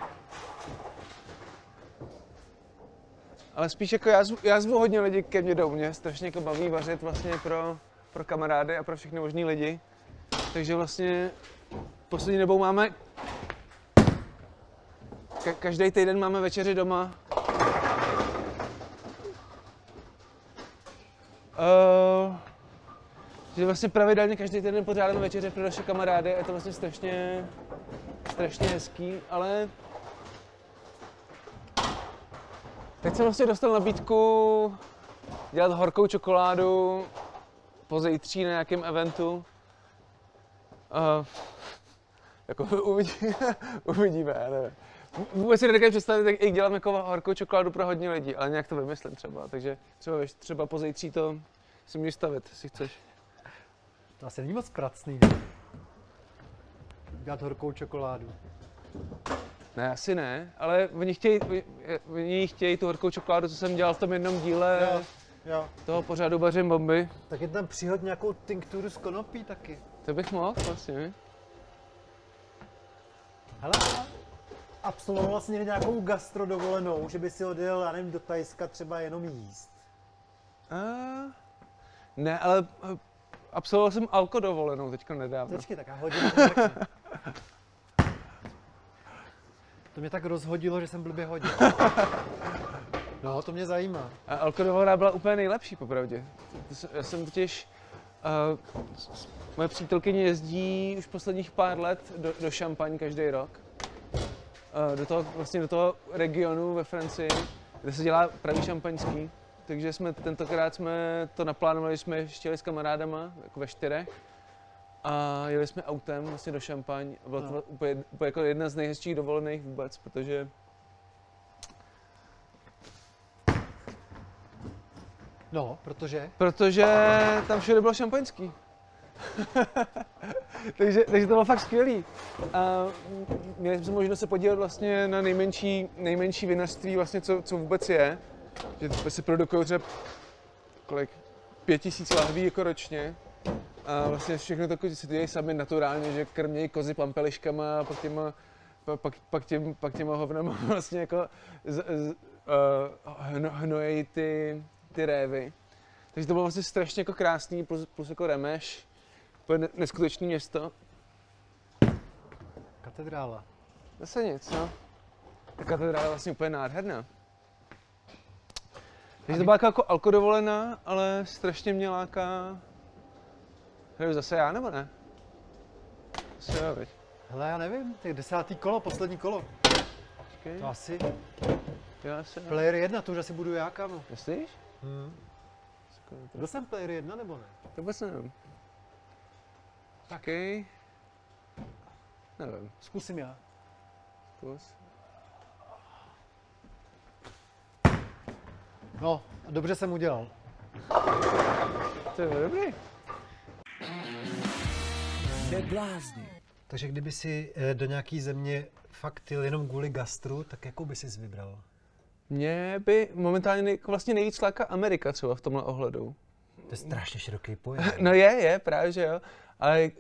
Ale spíš jako já zvu, já zvu hodně lidí ke mně do mě, strašně jako baví vařit vlastně pro, pro kamarády a pro všechny možný lidi. Takže vlastně poslední dobou máme Ka- každý týden máme večeři doma. Uh, že vlastně pravidelně každý týden pořádáme večeře pro naše kamarády a je to vlastně strašně, strašně hezký, ale teď jsem vlastně dostal nabídku dělat horkou čokoládu po zítří na nějakém eventu. Uh, jako uvidíme, uvidíme, já nevím. Vůbec si nedokážu představit, jak, jak dělám jako horkou čokoládu pro hodně lidí, ale nějak to vymyslím třeba, takže třeba, třeba po zítří to si můžeš stavit, jestli chceš. To asi není moc pracný, ne? Dělat horkou čokoládu. Ne, asi ne, ale oni chtějí, oni- oni chtějí tu horkou čokoládu, co jsem dělal v tom jednom díle Jo, jo. toho pořadu Vařím bomby. Tak je tam přihod nějakou tinkturu z konopí taky. To bych mohl vlastně. Hele, a absolvoval vlastně někdy nějakou gastrodovolenou, že by si odjel, já nevím, do Tajska třeba jenom jíst. A... Ne, ale eh, absolvoval jsem alko dovolenou teďka nedávno. Počkej, tak já hodím to mě tak rozhodilo, že jsem blbě hodil. No, to mě zajímá. A alko dovolená byla úplně nejlepší, popravdě. Já jsem totiž... Uh, moje přítelkyně jezdí už posledních pár let do, do Šampaň každý rok. Uh, do toho, vlastně do toho regionu ve Francii, kde se dělá pravý šampaňský. Takže jsme tentokrát jsme to naplánovali, jsme ještě s kamarádama, jako ve čtyřech. A jeli jsme autem vlastně do Šampaň. Byla to No. úplně, úplně jako jedna z nejhezčích dovolených vůbec, protože No, protože? Protože tam všude bylo šampaňský. takže, takže to bylo fakt skvělý. A měli jsme možnost se podívat vlastně na nejmenší, nejmenší vinařství, vlastně, co, co vůbec je. Že se produkují třeba kolik? Pět tisíc lahví jako ročně. A vlastně všechno to si dělají sami naturálně, že krmějí kozy pampeliškama a pak těma, pa- pak, pak, těm, pak těma hovnama vlastně jako z, z, uh, hno, hnojejí ty, ty révy. Takže to bylo vlastně strašně jako krásný, plus, plus jako Remeš, neskutečné město. Katedrála. Zase nic, no. Ta katedrála je vlastně úplně nádherná. Takže to byla jako, jako alkodovolená, ale strašně mě láká... Hraju zase já, nebo ne? Zase jo, veď. Hele, já nevím, tak desátý kolo, poslední kolo. Počkej. To asi Jo, asi jo. player jedna, to už asi budu já, kámo. Myslíš? Hmm. Byl jsem player jedna nebo ne? To vůbec nevím. Taky. Nevím, Zkusím já. zkus. No, a dobře jsem udělal. To je dobrý. Neblázni. Takže kdyby si eh, do nějaký země fakt jel jenom kvůli gastru, tak jakou by si vybral? Mě by momentálně nej, vlastně nejvíc láká Amerika třeba v tomhle ohledu. To je strašně široký pojem. No je, je, právě že jo. Ale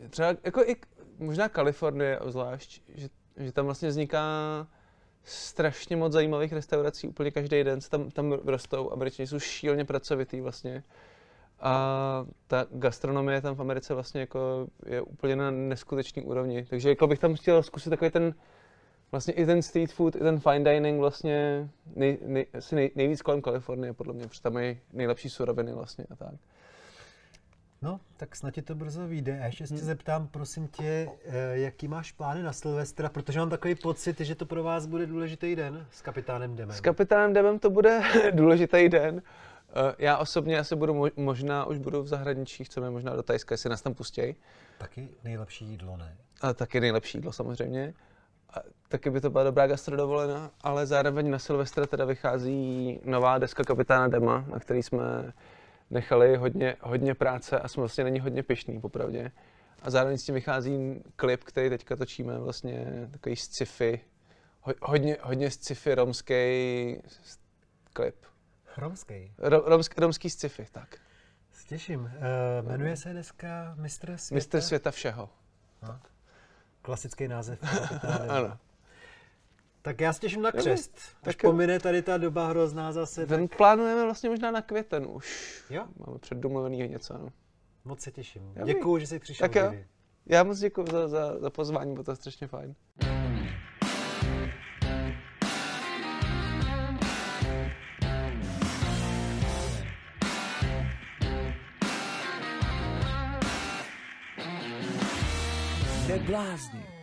uh, třeba jako i možná Kalifornie obzvlášť, že, že tam vlastně vzniká strašně moc zajímavých restaurací, úplně každý den se tam, tam rostou. Američani jsou šíleně pracovitý vlastně. A ta gastronomie tam v Americe vlastně jako je úplně na neskutečný úrovni. Takže jako bych tam chtěl zkusit takový ten, vlastně i ten street food, i ten fine dining vlastně nej, nej, asi nej, nejvíc kolem Kalifornie, podle mě, protože tam mají nejlepší suroviny vlastně a tak. No, tak snad ti to brzo vyjde. A ještě se tě zeptám, prosím tě, eh, jaký máš plány na Silvestra, protože mám takový pocit, že to pro vás bude důležitý den s kapitánem Demem. S kapitánem Demem to bude důležitý den. Eh, Já osobně asi budu, mo- možná už budu v zahraničí, chceme možná do Tajska, jestli nás tam pustějí. Taky nejlepší jídlo, ne? A taky nejlepší jídlo samozřejmě. A taky by to byla dobrá gastrodovolená, ale zároveň na Silvestra teda vychází nová deska Kapitána Dema, na který jsme nechali hodně, hodně práce a jsme vlastně na ní hodně pišný, popravdě. A zároveň s tím vychází klip, který teďka točíme, vlastně takový sci-fi, ho, hodně, hodně sci-fi romský klip. Romský. Ro, romsk, romský sci-fi, tak. S těším. Uh, jmenuje se dneska Mistr světa? Mistr světa všeho. Klasický název. Ano. Tak já se těším na křest. Až Tak pomine tady ta doba hrozná zase. Ten Tak... plánujeme vlastně možná na květen už. Jo, Máme předdomluvený něco. No. moc se těším. Dobrý. Děkuju, že jsi přišel. Tak jo. Já moc děkuji za, za, za pozvání, bylo to strašně fajn. Neblázni.